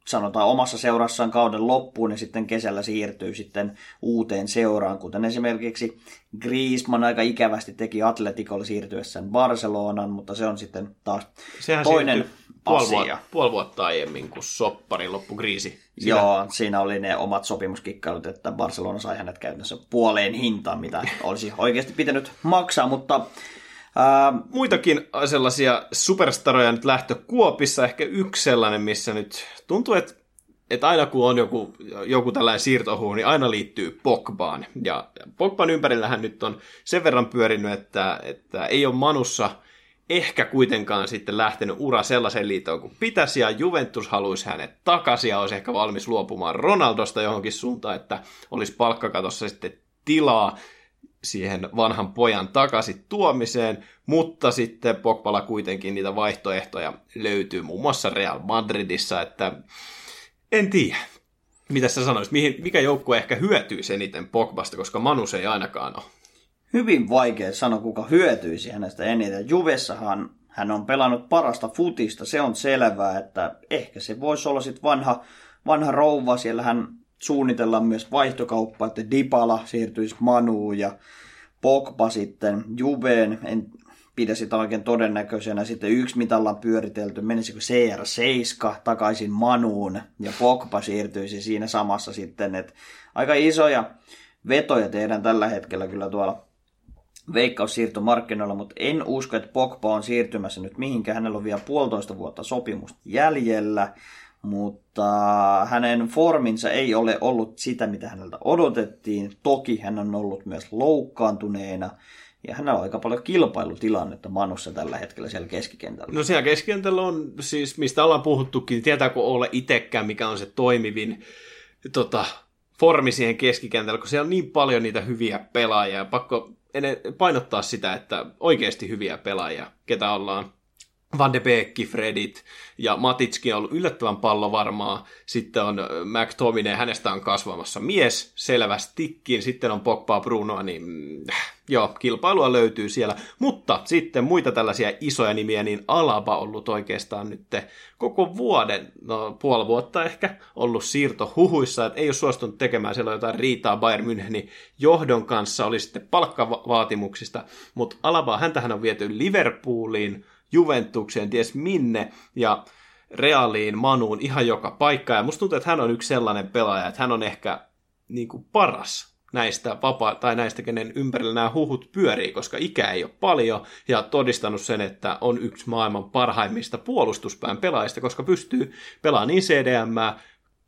Speaker 2: sanotaan omassa seurassaan kauden loppuun ja sitten kesällä siirtyy sitten uuteen seuraan, kuten esimerkiksi Griezmann aika ikävästi teki Atletikolla siirtyessään Barcelonaan, mutta se on sitten taas Sehän toinen
Speaker 1: puoli asia. Vuotta, puoli vuotta aiemmin, kun soppari loppu.
Speaker 2: Siinä... Joo, siinä oli ne omat sopimuskikkailut, että Barcelona sai hänet käytännössä puoleen hintaan, mitä olisi oikeasti pitänyt maksaa, mutta
Speaker 1: Ää, Muitakin sellaisia superstaroja nyt lähtö Kuopissa, ehkä yksi sellainen, missä nyt tuntuu, että että aina kun on joku, joku tällainen siirtohuu, niin aina liittyy Pogbaan. Ja Pogban ympärillähän nyt on sen verran pyörinyt, että, että ei ole Manussa ehkä kuitenkaan sitten lähtenyt ura sellaiseen liittoon kuin pitäisi, ja Juventus haluaisi hänet takaisin, ja olisi ehkä valmis luopumaan Ronaldosta johonkin suuntaan, että olisi palkkakatossa sitten tilaa siihen vanhan pojan takaisin tuomiseen, mutta sitten Pogballa kuitenkin niitä vaihtoehtoja löytyy muun muassa Real Madridissa, että en tiedä. Mitä sä sanoisit, mihin, mikä joukkue ehkä hyötyisi eniten Pogbasta, koska Manus ei ainakaan ole?
Speaker 2: Hyvin vaikea sanoa, kuka hyötyisi hänestä eniten. Juvessahan hän on pelannut parasta futista, se on selvää, että ehkä se voisi olla sitten vanha, vanha rouva. Siellä hän suunnitellaan myös vaihtokauppa, että Dybala siirtyisi Manuun ja Pogba sitten Juveen. En pidä sitä oikein todennäköisenä. Sitten yksi mitä ollaan pyöritelty, menisikö CR7 takaisin Manuun ja Pogba siirtyisi siinä samassa sitten. Että aika isoja vetoja tehdään tällä hetkellä kyllä tuolla veikkaus markkinoilla, mutta en usko, että Pogba on siirtymässä nyt mihinkään. Hänellä on vielä puolitoista vuotta sopimusta jäljellä mutta hänen forminsa ei ole ollut sitä, mitä häneltä odotettiin. Toki hän on ollut myös loukkaantuneena, ja hänellä on aika paljon kilpailutilannetta Manussa tällä hetkellä siellä keskikentällä.
Speaker 1: No siellä keskikentällä on siis, mistä ollaan puhuttukin, tietääkö ole itsekään, mikä on se toimivin tota, formi siihen keskikentällä, kun siellä on niin paljon niitä hyviä pelaajia. Pakko painottaa sitä, että oikeasti hyviä pelaajia, ketä ollaan Van de Beek, Fredit ja Matitskin on ollut yllättävän pallovarmaa. Sitten on McTominay, hänestä on kasvamassa mies selvästikin. Sitten on Pogba Brunoa, niin äh, joo, kilpailua löytyy siellä. Mutta sitten muita tällaisia isoja nimiä, niin Alaba on ollut oikeastaan nyt koko vuoden, no puoli vuotta ehkä, ollut siirto huhuissa, että ei ole suostunut tekemään siellä jotain riitaa Bayern Münchenin johdon kanssa, oli sitten palkkavaatimuksista, mutta Alaba, häntähän on viety Liverpooliin, Juventukseen, ties minne, ja Realiin, Manuun, ihan joka paikka. Ja musta tuntuu, että hän on yksi sellainen pelaaja, että hän on ehkä niin kuin paras näistä vapaa, tai näistä, kenen ympärillä nämä huhut pyörii, koska ikä ei ole paljon, ja todistanut sen, että on yksi maailman parhaimmista puolustuspään pelaajista, koska pystyy pelaamaan niin CDM,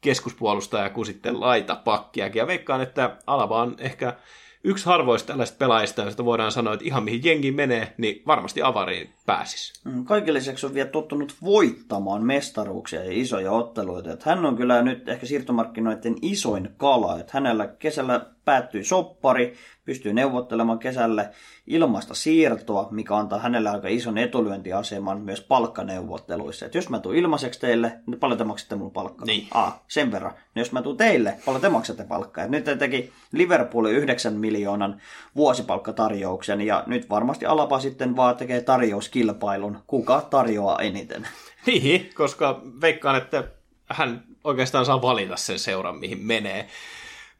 Speaker 1: keskuspuolustaja kuin sitten laita pakkiakin. Ja veikkaan, että Alaba on ehkä yksi harvoista tällaista pelaajista, joista voidaan sanoa, että ihan mihin jengi menee, niin varmasti avariin pääsisi.
Speaker 2: Mm, kaiken lisäksi on vielä tottunut voittamaan mestaruuksia ja isoja otteluita. Että hän on kyllä nyt ehkä siirtomarkkinoiden isoin kala. Että hänellä kesällä päättyi soppari, pystyy neuvottelemaan kesälle ilmaista siirtoa, mikä antaa hänelle aika ison etulyöntiaseman myös palkkaneuvotteluissa. Et jos mä tuun ilmaiseksi teille, niin paljon te maksatte mun palkkaa?
Speaker 1: Niin.
Speaker 2: Ah, sen verran. No jos mä tuun teille, paljon te maksatte palkkaa? Et nyt te teki Liverpoolin 9 miljoonan vuosipalkkatarjouksen ja nyt varmasti Alapa sitten vaan tekee tarjouskilpailun, kuka tarjoaa eniten. <laughs>
Speaker 1: Niin, koska veikkaan, että hän oikeastaan saa valita sen seuran, mihin menee.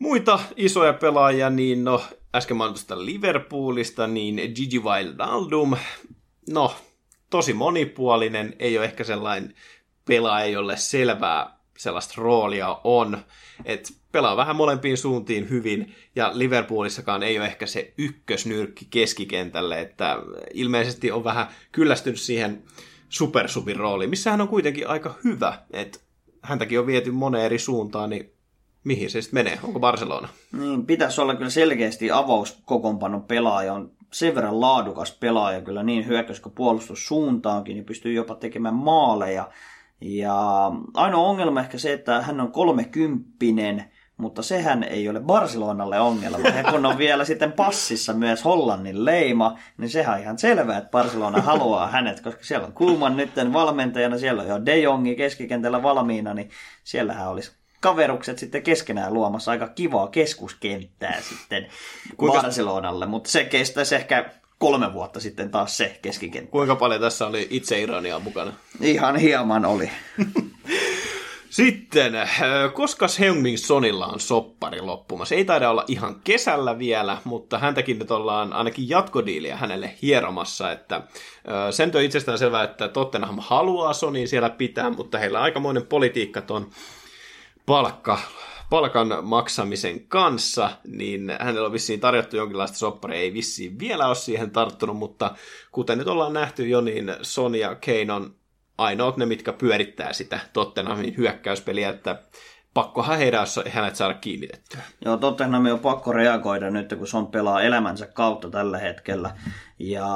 Speaker 1: Muita isoja pelaajia, niin no, äsken mainitusta Liverpoolista, niin Gigi Wijnaldum, no, tosi monipuolinen, ei ole ehkä sellainen pelaaja, jolle selvää sellaista roolia on, että pelaa vähän molempiin suuntiin hyvin, ja Liverpoolissakaan ei ole ehkä se ykkösnyrkki keskikentälle, että ilmeisesti on vähän kyllästynyt siihen supersubin rooliin, missä hän on kuitenkin aika hyvä, että häntäkin on viety moneen eri suuntaan, niin mihin se sitten menee? Onko Barcelona?
Speaker 2: Niin, pitäisi olla kyllä selkeästi avauskokoonpanon pelaaja. On sen verran laadukas pelaaja kyllä niin hyökkäys kuin puolustussuuntaankin, niin pystyy jopa tekemään maaleja. Ja ainoa ongelma ehkä se, että hän on kolmekymppinen, mutta sehän ei ole Barcelonalle ongelma. Ja kun on vielä sitten passissa myös Hollannin leima, niin sehän on ihan selvää, että Barcelona haluaa hänet, koska siellä on Kuuman nytten valmentajana, siellä on jo De Jongi keskikentällä valmiina, niin siellähän olisi kaverukset sitten keskenään luomassa aika kivaa keskuskenttää sitten <laughs>
Speaker 1: Kuinka-
Speaker 2: Barcelonalle, mutta se kestäisi ehkä kolme vuotta sitten taas se keskikenttä.
Speaker 1: Kuinka paljon tässä oli itse ironiaa mukana?
Speaker 2: Ihan hieman oli. <laughs>
Speaker 1: Sitten, äh, koska Heung-Min Sonilla on soppari loppumassa? Ei taida olla ihan kesällä vielä, mutta häntäkin nyt ollaan ainakin jatkodiiliä hänelle hieromassa, että äh, sen on itsestään selvää, että Tottenham haluaa Sonin siellä pitää, mutta heillä on aikamoinen politiikka ton palkka, palkan maksamisen kanssa, niin hänellä on vissiin tarjottu jonkinlaista sopparia, ei vissiin vielä ole siihen tarttunut, mutta kuten nyt ollaan nähty jo, niin Son ja Kane on ainoat ne, mitkä pyörittää sitä Tottenhamin hyökkäyspeliä, että pakkohan heidän hänet saada kiinnitettyä.
Speaker 2: Joo, Tottenham on pakko reagoida nyt, kun Son pelaa elämänsä kautta tällä hetkellä. Ja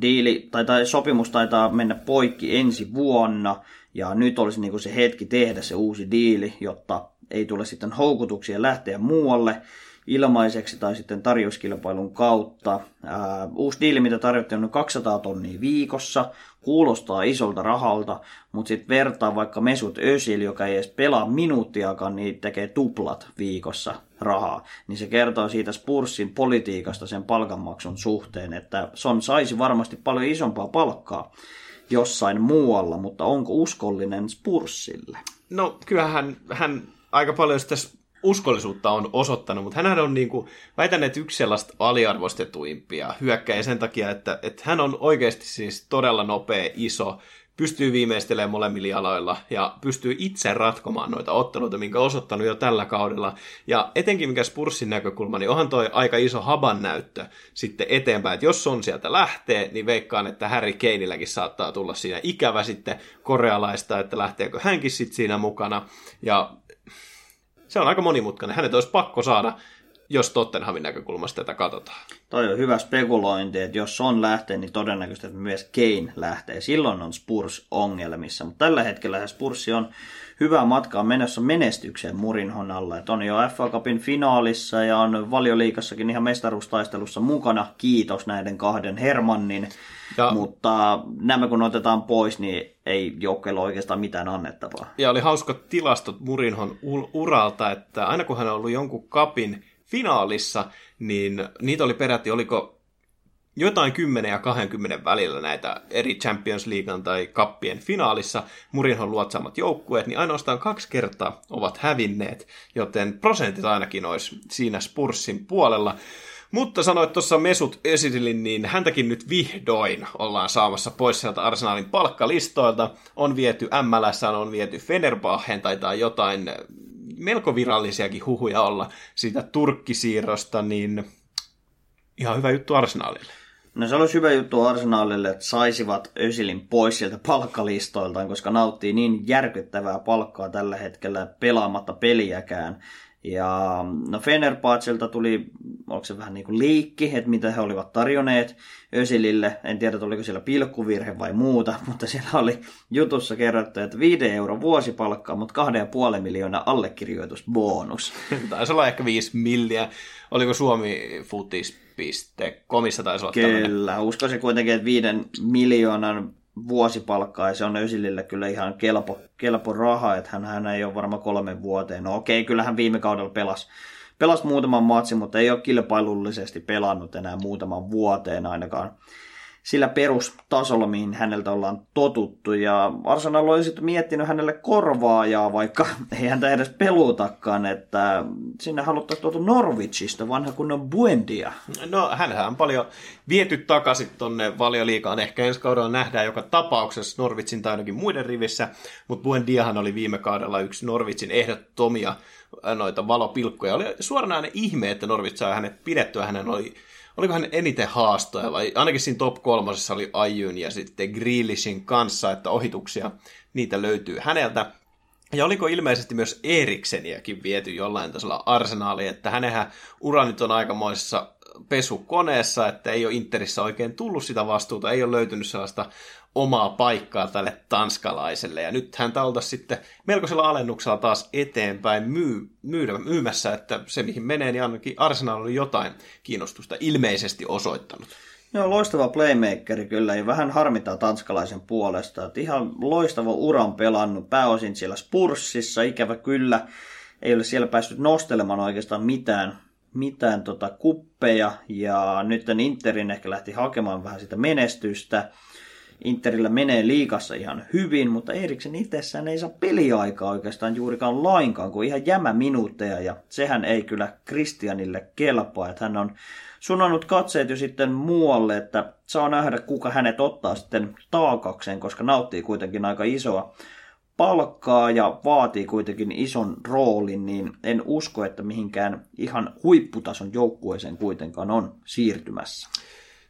Speaker 2: diili, tai, tai sopimus taitaa mennä poikki ensi vuonna, ja nyt olisi niin kuin se hetki tehdä se uusi diili, jotta ei tule sitten houkutuksia lähteä muualle ilmaiseksi tai sitten tarjouskilpailun kautta. Ää, uusi diili, mitä tarjottiin, on 200 tonnia viikossa, kuulostaa isolta rahalta, mutta sitten vertaa vaikka Mesut Özil, joka ei edes pelaa minuuttiakaan, niin tekee tuplat viikossa rahaa. Niin se kertoo siitä Spursin politiikasta sen palkanmaksun suhteen, että Son saisi varmasti paljon isompaa palkkaa jossain muualla, mutta onko uskollinen Spursille?
Speaker 1: No kyllähän hän, hän aika paljon sitä uskollisuutta on osoittanut, mutta hän on niin kuin, väitän, että yksi sellaista aliarvostetuimpia hyökkäjä sen takia, että, että hän on oikeasti siis todella nopea, iso, pystyy viimeistelemään molemmilla jaloilla ja pystyy itse ratkomaan noita otteluita, minkä osoittanut jo tällä kaudella. Ja etenkin mikä Spurssin näkökulma, niin onhan toi aika iso haban näyttö sitten eteenpäin, että jos on sieltä lähtee, niin veikkaan, että Harry Keinilläkin saattaa tulla siinä ikävä sitten korealaista, että lähteekö hänkin sitten siinä mukana. Ja se on aika monimutkainen. Hänet olisi pakko saada, jos Tottenhamin näkökulmasta tätä katsotaan.
Speaker 2: Toi on hyvä spekulointi, että jos on lähtee, niin todennäköisesti että myös Kane lähtee. Silloin on Spurs ongelmissa, mutta tällä hetkellä Spurs on hyvää matkaa menossa menestykseen Murinhon alla. Et on jo FA Cupin finaalissa ja on valioliikassakin ihan mestaruustaistelussa mukana. Kiitos näiden kahden Hermannin.
Speaker 1: Ja-
Speaker 2: Mutta nämä kun otetaan pois, niin ei joukkueella oikeastaan mitään annettavaa.
Speaker 1: Ja oli hauska tilastot Murinhon uralta, että aina kun hän on ollut jonkun kapin finaalissa, niin niitä oli peräti, oliko jotain 10 ja 20 välillä näitä eri Champions Leaguean tai kappien finaalissa Murinhon luotsaamat joukkueet, niin ainoastaan kaksi kertaa ovat hävinneet, joten prosentit ainakin olisi siinä Spursin puolella. Mutta sanoit tuossa Mesut Özilin, niin häntäkin nyt vihdoin ollaan saamassa pois sieltä Arsenalin palkkalistoilta. On viety MLS, on viety Fenerbaheen, taitaa jotain melko virallisiakin huhuja olla siitä turkkisiirrosta, niin ihan hyvä juttu Arsenalille.
Speaker 2: No se olisi hyvä juttu Arsenalille, että saisivat Ösilin pois sieltä palkkalistoiltaan, koska nauttii niin järkyttävää palkkaa tällä hetkellä pelaamatta peliäkään. Ja no Fenerbahcelta tuli, onko se vähän niin kuin liikki, että mitä he olivat tarjoneet Ösilille. En tiedä, oliko siellä pilkkuvirhe vai muuta, <laughs> mutta siellä oli jutussa kerrottu, että 5 euro vuosipalkkaa, mutta 2,5 miljoonaa allekirjoitusbonus. <laughs>
Speaker 1: Taisi olla ehkä 5 milliä. Oliko Suomi futis.comissa taisi olla Kyllä,
Speaker 2: uskoisin kuitenkin, että 5 miljoonan vuosipalkkaa ja se on Ösilille kyllä ihan kelpo, kelpo raha, että hän, hän ei ole varmaan kolme vuoteen. No okei, kyllähän viime kaudella pelasi pelas muutaman matsin, mutta ei ole kilpailullisesti pelannut enää muutaman vuoteen ainakaan sillä perustasolla, mihin häneltä ollaan totuttu. Ja Arsenal olisi sitten miettinyt hänelle korvaajaa, vaikka ei häntä edes pelutakaan, että sinne haluttaisiin tuota Norwichista, vanha kunnon Buendia.
Speaker 1: No hänhän on paljon viety takaisin tonne valioliikaan. Ehkä ensi kaudella nähdään joka tapauksessa Norwichin tai ainakin muiden rivissä, mutta Buendiahan oli viime kaudella yksi Norwichin ehdottomia noita valopilkkoja. Oli suoranainen ihme, että Norwich sai hänet pidettyä. Hänen oli oliko hän eniten haastoja, vai ainakin siinä top kolmosessa oli Ajun ja sitten Grealishin kanssa, että ohituksia niitä löytyy häneltä. Ja oliko ilmeisesti myös Erikseniäkin viety jollain tasolla arsenaaliin, että hänenhän ura nyt on aikamoisessa pesukoneessa, että ei ole Interissä oikein tullut sitä vastuuta, ei ole löytynyt sellaista omaa paikkaa tälle tanskalaiselle. Ja nyt hän oltaisiin sitten melkoisella alennuksella taas eteenpäin myy, myydä, myymässä, että se mihin menee, niin ainakin Arsenal oli jotain kiinnostusta ilmeisesti osoittanut.
Speaker 2: Joo, loistava playmakeri kyllä, ja vähän harmittaa tanskalaisen puolesta. Että ihan loistava uran pelannut, pääosin siellä Spurssissa, ikävä kyllä. Ei ole siellä päässyt nostelemaan oikeastaan mitään, mitään tota kuppeja, ja nyt Interin ehkä lähti hakemaan vähän sitä menestystä. Interillä menee liikassa ihan hyvin, mutta Eriksen itsessään ei saa peliaikaa oikeastaan juurikaan lainkaan, kuin ihan jämä minuutteja, ja sehän ei kyllä Kristianille kelpaa, että hän on sunannut katseet jo sitten muualle, että saa nähdä, kuka hänet ottaa sitten taakakseen, koska nauttii kuitenkin aika isoa palkkaa ja vaatii kuitenkin ison roolin, niin en usko, että mihinkään ihan huipputason joukkueeseen kuitenkaan on siirtymässä.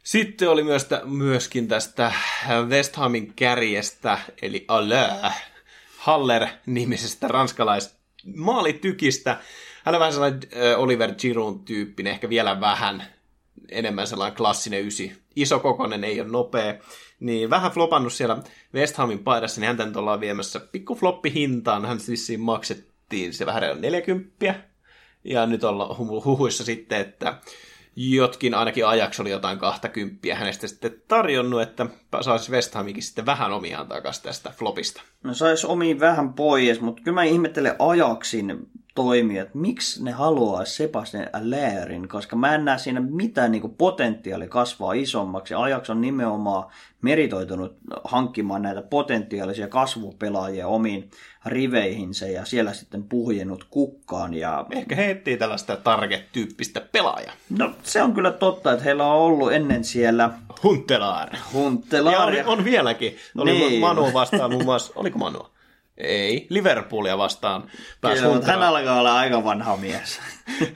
Speaker 1: Sitten oli myös myöskin tästä West Hamin kärjestä, eli Alain Haller-nimisestä ranskalais maalitykistä. Hän on vähän sellainen Oliver Giroud tyyppinen, ehkä vielä vähän enemmän sellainen klassinen ysi. Iso kokonen, ei ole nopea. Niin vähän flopannut siellä West Hamin paidassa, niin häntä nyt ollaan viemässä pikku floppi hintaan. Hän siis maksettiin se vähän 40. Ja nyt ollaan huhuissa sitten, että jotkin ainakin ajaksi oli jotain 20 hänestä sitten tarjonnut, että saisi West Hamikin sitten vähän omiaan takaisin tästä flopista.
Speaker 2: No saisi omiin vähän pois, mutta kyllä mä ihmettelen ajaksin toimia, että miksi ne haluaa Sebastian Allerin, koska mä en näe siinä mitään niin potentiaali kasvaa isommaksi. Ajax on nimenomaan meritoitunut hankkimaan näitä potentiaalisia kasvupelaajia omiin riveihinsä ja siellä sitten puhjennut kukkaan. Ja...
Speaker 1: Ehkä he etsii tällaista target-tyyppistä pelaajaa.
Speaker 2: No se on kyllä totta, että heillä on ollut ennen siellä...
Speaker 1: Huntelaar.
Speaker 2: Huntelaar.
Speaker 1: Ja on, on vieläkin. Oli niin. Manu vastaan muun muassa. Oliko Manua? Ei, Liverpoolia vastaan
Speaker 2: pääsi Kyllä, hän alkaa olla aika vanha mies.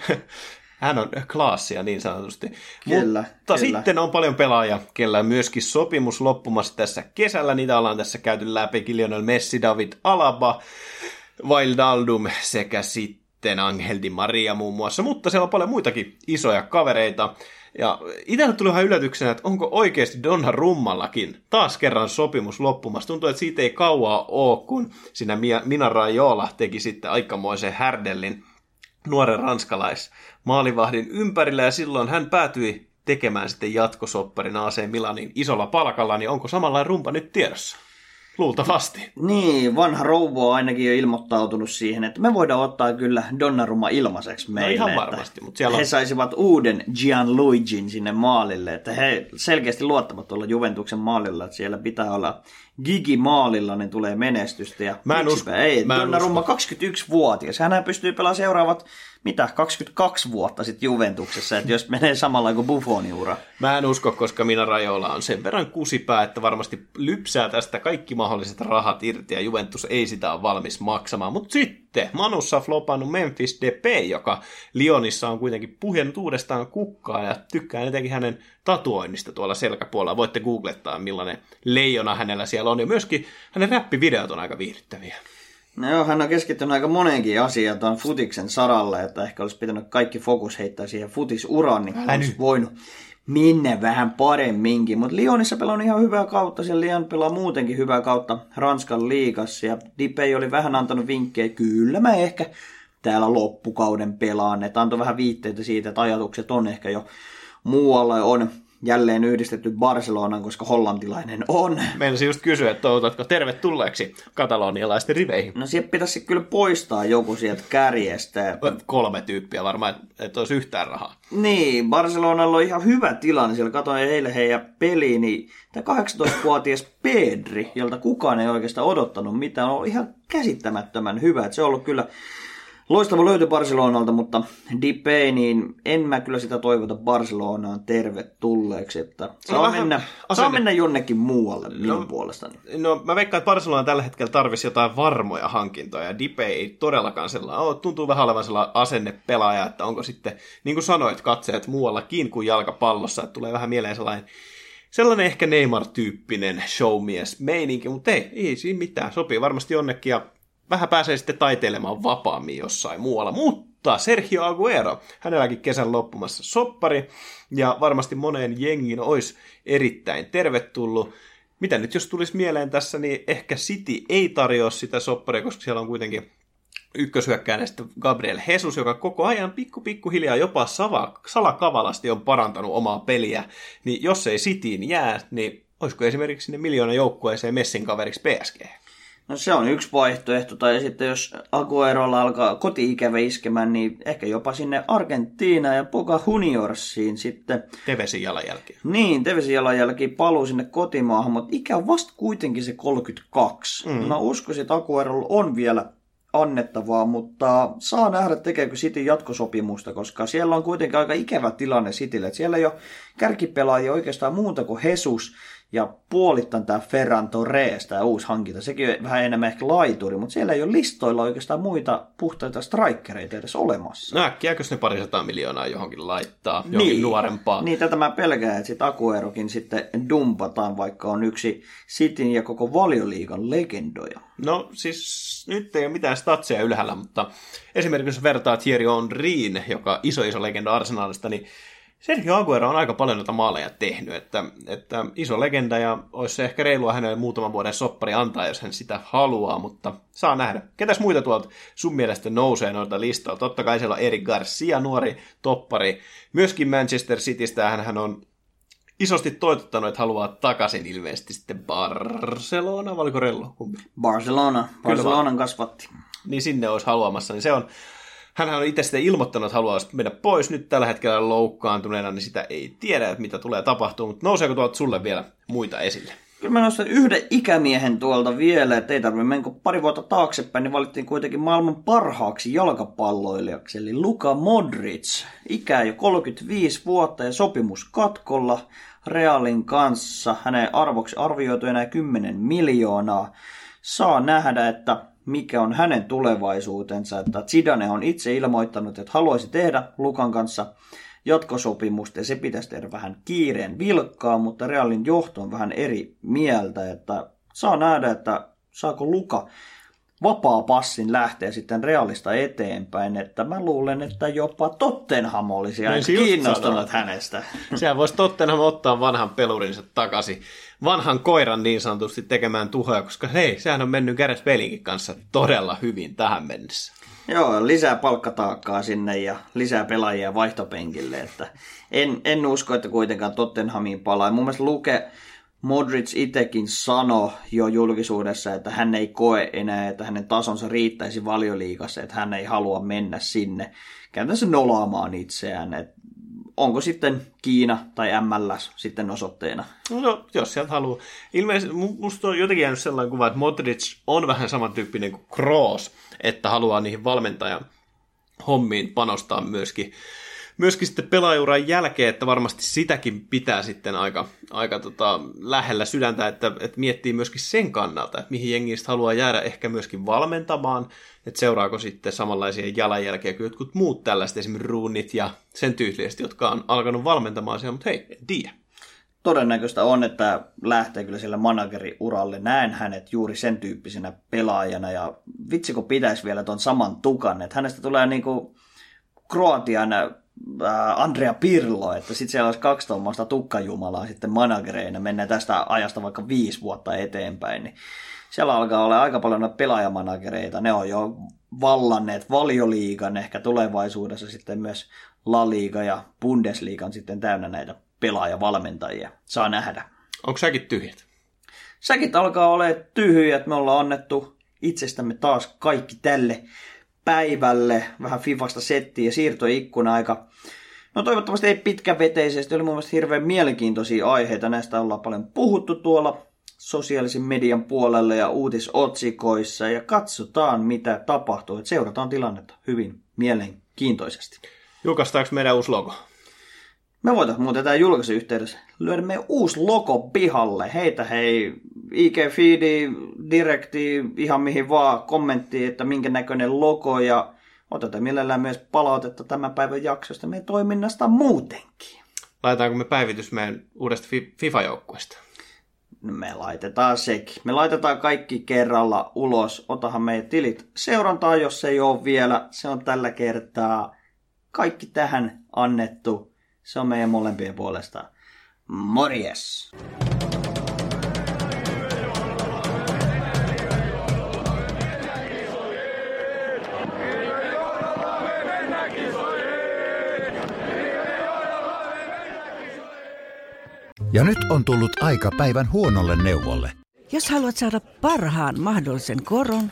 Speaker 2: <laughs>
Speaker 1: hän on klaassia niin sanotusti. Kyllä, mutta kyllä. sitten on paljon pelaajia, kellä on myöskin sopimus loppumassa tässä kesällä. Niitä ollaan tässä käyty läpi. Lionel Messi, David Alaba, Wildaldum sekä sitten Angel Di Maria muun muassa. Mutta siellä on paljon muitakin isoja kavereita. Ja itselle tuli ihan yllätyksenä, että onko oikeasti Donna Rummallakin taas kerran sopimus loppumassa. Tuntuu, että siitä ei kauaa ole, kun siinä Mina Rajola teki sitten aikamoisen härdellin nuoren ranskalais maalivahdin ympärillä, ja silloin hän päätyi tekemään sitten jatkosopparin AC Milanin isolla palkalla, niin onko samanlainen rumpa nyt tiedossa? Luultavasti.
Speaker 2: Niin, vanha rouvo on ainakin jo ilmoittautunut siihen, että me voidaan ottaa kyllä Donnarumma ilmaiseksi meille.
Speaker 1: No ihan varmasti, mutta siellä
Speaker 2: on... He saisivat uuden Gianluigin sinne maalille, että he selkeästi luottavat tuolla Juventuksen maalilla, että siellä pitää olla Gigi maalilla, niin tulee menestystä. Ja
Speaker 1: mä en usko.
Speaker 2: Ei, Donnarumma 21-vuotias, hän pystyy pelaamaan seuraavat mitä, 22 vuotta sitten Juventuksessa, että jos menee samalla kuin Buffonin ura.
Speaker 1: Mä en usko, koska minä Rajola on sen verran kusipää, että varmasti lypsää tästä kaikki mahdolliset rahat irti ja Juventus ei sitä ole valmis maksamaan. Mutta sitten Manussa flopannut Memphis Depay, joka Lionissa on kuitenkin puhjennut uudestaan kukkaa ja tykkää etenkin hänen tatuoinnista tuolla selkäpuolella. Voitte googlettaa, millainen leijona hänellä siellä on ja myöskin hänen räppivideot on aika viihdyttäviä.
Speaker 2: No joo, hän on keskittynyt aika moneenkin asiaan tuon futiksen saralle, että ehkä olisi pitänyt kaikki fokus heittää siihen futisuraan, niin
Speaker 1: Älä
Speaker 2: olisi
Speaker 1: nyt.
Speaker 2: voinut minne vähän paremminkin. Mutta Lyonissa pelaa ihan hyvää kautta, siellä Lyon pelaa muutenkin hyvää kautta Ranskan liigassa, ja Dipei oli vähän antanut vinkkejä, kyllä mä ehkä täällä loppukauden pelaan, että antoi vähän viitteitä siitä, että ajatukset on ehkä jo muualla on jälleen yhdistetty Barcelonan, koska hollantilainen on.
Speaker 1: Meinasin just kysyä, että toivotatko tervetulleeksi katalonialaisten riveihin.
Speaker 2: No sieltä pitäisi kyllä poistaa joku sieltä kärjestä. Että...
Speaker 1: Kolme tyyppiä varmaan, että et olisi yhtään rahaa.
Speaker 2: Niin, Barcelonalla on ihan hyvä tilanne. Siellä katsoin eilen heidän peliä, niin tämä 18-vuotias Pedri, jolta kukaan ei oikeastaan odottanut mitään, on ihan käsittämättömän hyvä. Et se on ollut kyllä loistava löytö Barcelonalta, mutta Dipei, niin en mä kyllä sitä toivota Barcelonaan tervetulleeksi. Että saa,
Speaker 1: vähän
Speaker 2: mennä, saa
Speaker 1: asenne-
Speaker 2: mennä jonnekin muualle minun
Speaker 1: No,
Speaker 2: puolestani.
Speaker 1: No mä veikkaan, että Barcelona tällä hetkellä tarvisi jotain varmoja hankintoja, ja Dipe ei todellakaan sellainen ole. Tuntuu vähän olevan sellainen asennepelaaja, että onko sitten, niin kuin sanoit, katseet muuallakin kuin jalkapallossa, että tulee vähän mieleen sellainen sellainen ehkä Neymar-tyyppinen showmies meininki, mutta ei, ei siinä mitään, sopii varmasti jonnekin ja vähän pääsee sitten taiteilemaan vapaammin jossain muualla, mutta Sergio Aguero, hänelläkin kesän loppumassa soppari, ja varmasti moneen jengiin olisi erittäin tervetullut. Mitä nyt jos tulisi mieleen tässä, niin ehkä City ei tarjoa sitä sopparia, koska siellä on kuitenkin ykköshyökkäinen sitten Gabriel Jesus, joka koko ajan pikku hiljaa jopa sava, salakavalasti on parantanut omaa peliä, niin jos ei Cityin jää, niin olisiko esimerkiksi sinne miljoona joukkueeseen Messin kaveriksi PSG?
Speaker 2: No se on yksi vaihtoehto, tai sitten jos Aguerolla alkaa koti-ikävä iskemään, niin ehkä jopa sinne Argentiinaan ja Boca Juniorsiin sitten.
Speaker 1: Tevesin jalanjälkeen.
Speaker 2: Niin, Tevesin jalanjälki paluu sinne kotimaahan, mutta ikä on vasta kuitenkin se 32. Mm. Mä uskoisin, että Aguerolla on vielä annettavaa, mutta saa nähdä tekeekö City jatkosopimusta, koska siellä on kuitenkin aika ikävä tilanne Citylle. että Siellä ei ole kärkipelaajia oikeastaan muuta kuin Jesus ja puolittain tämä Ferran Torres, tämä uusi hankinta. Sekin on vähän enemmän ehkä laituri, mutta siellä ei ole listoilla oikeastaan muita puhtaita strikereita edes olemassa.
Speaker 1: No äkkiäkös ne parisataa miljoonaa johonkin laittaa, johonkin nuorempaa.
Speaker 2: Niin, tätä mä pelkään, että sitten Akuerokin sitten dumpataan, vaikka on yksi Cityn ja koko valioliigan legendoja.
Speaker 1: No siis nyt ei ole mitään statseja ylhäällä, mutta esimerkiksi jos vertaa Thierry Henryin, joka iso iso legenda Arsenalista, niin Sergio Aguero on aika paljon noita maaleja tehnyt, että, että iso legenda ja olisi se ehkä reilua hänelle muutaman vuoden soppari antaa, jos hän sitä haluaa, mutta saa nähdä. Ketäs muita tuolta sun mielestä nousee noilta listalta? Totta kai siellä on Eric Garcia, nuori toppari. Myöskin Manchester Citystä hän on isosti toitottanut, että haluaa takaisin ilmeisesti sitten Barcelona, vai oliko Rello? Kumpi?
Speaker 2: Barcelona, Barcelonan kasvatti.
Speaker 1: Niin sinne olisi haluamassa, niin se on, hänhän on itse sitten ilmoittanut, että haluaa mennä pois nyt tällä hetkellä loukkaantuneena, niin sitä ei tiedä, että mitä tulee tapahtumaan, mutta nouseeko tuolta sulle vielä muita esille?
Speaker 2: Kyllä mä nostan yhden ikämiehen tuolta vielä, että ei tarvitse mennä pari vuotta taaksepäin, niin valittiin kuitenkin maailman parhaaksi jalkapalloilijaksi, eli Luka Modric. Ikää jo 35 vuotta ja sopimus katkolla Realin kanssa. Hänen arvoksi arvioitu enää 10 miljoonaa. Saa nähdä, että mikä on hänen tulevaisuutensa. Että Zidane on itse ilmoittanut, että haluaisi tehdä Lukan kanssa jatkosopimusta ja se pitäisi tehdä vähän kiireen vilkkaa, mutta Realin johto on vähän eri mieltä, että saa nähdä, että saako Luka vapaa passin lähteä sitten Realista eteenpäin, että mä luulen, että jopa Tottenham olisi aika
Speaker 1: se just
Speaker 2: kiinnostunut hänestä. <laughs>
Speaker 1: Sehän voisi Tottenham ottaa vanhan pelurinsa takaisin, vanhan koiran niin sanotusti tekemään tuhoja, koska hei, sehän on mennyt Gareth Balein kanssa todella hyvin tähän mennessä.
Speaker 2: Joo, lisää palkkataakkaa sinne ja lisää pelaajia vaihtopenkille, että en, en usko, että kuitenkaan Tottenhamiin palaa. Mun mielestä Luke Modric itsekin sanoi jo julkisuudessa, että hän ei koe enää, että hänen tasonsa riittäisi valioliigassa, että hän ei halua mennä sinne käytännössä nolaamaan itseään. Et onko sitten Kiina tai MLS sitten osoitteena?
Speaker 1: No, jos sieltä haluaa. Ilmeisesti mu- musta on jotenkin jäänyt sellainen kuva, että Modric on vähän samantyyppinen kuin Kroos, että haluaa niihin valmentajan hommiin panostaa myöskin, myöskin sitten pelaajuran jälkeen, että varmasti sitäkin pitää sitten aika, aika tota, lähellä sydäntä, että, että miettii myöskin sen kannalta, että mihin jengi haluaa jäädä ehkä myöskin valmentamaan, että seuraako sitten samanlaisia jalanjälkeä kuin jotkut muut tällaiset, esimerkiksi ruunit ja sen tyyliset, jotka on alkanut valmentamaan siellä, mutta hei, en tiedä.
Speaker 2: todennäköistä on, että lähtee kyllä sille manageriuralle. Näen hänet juuri sen tyyppisenä pelaajana ja vitsi kun pitäisi vielä ton saman tukan, että hänestä tulee niinku Kroatian Andrea Pirlo, että sitten siellä olisi kaksi tuommoista tukkajumalaa sitten managereina, mennään tästä ajasta vaikka viisi vuotta eteenpäin, niin siellä alkaa olla aika paljon noita pelaajamanagereita, ne on jo vallanneet valioliigan, ehkä tulevaisuudessa sitten myös La Liga ja Bundesliigan sitten täynnä näitä pelaajavalmentajia. Saa nähdä.
Speaker 1: Onko säkin tyhjät?
Speaker 2: Säkit alkaa olla tyhjät. Me ollaan annettu itsestämme taas kaikki tälle päivälle. Vähän Fifasta settiä ja siirtoikkuna aika No toivottavasti ei pitkäveteisesti, oli mun mielestä hirveän mielenkiintoisia aiheita. Näistä ollaan paljon puhuttu tuolla sosiaalisen median puolella ja uutisotsikoissa ja katsotaan mitä tapahtuu. Et seurataan tilannetta hyvin mielenkiintoisesti.
Speaker 1: Julkaistaanko meidän uusi logo?
Speaker 2: Me voitaisiin muuten tämän julkaisuyhteydessä lyödä meidän uusi logo pihalle. Heitä hei, IG-feedi, direkti, ihan mihin vaan, kommentti, että minkä näköinen logo ja otetaan mielellään myös palautetta tämän päivän jaksosta meidän toiminnasta muutenkin.
Speaker 1: Laitetaanko me päivitys meidän uudesta FIFA-joukkueesta?
Speaker 2: No me laitetaan sekin. Me laitetaan kaikki kerralla ulos. Otahan meidän tilit seurantaa, jos se ei ole vielä. Se on tällä kertaa kaikki tähän annettu. Se on meidän molempien puolesta. Morjes!
Speaker 4: Ja nyt on tullut aika päivän huonolle neuvolle.
Speaker 5: Jos haluat saada parhaan mahdollisen koron,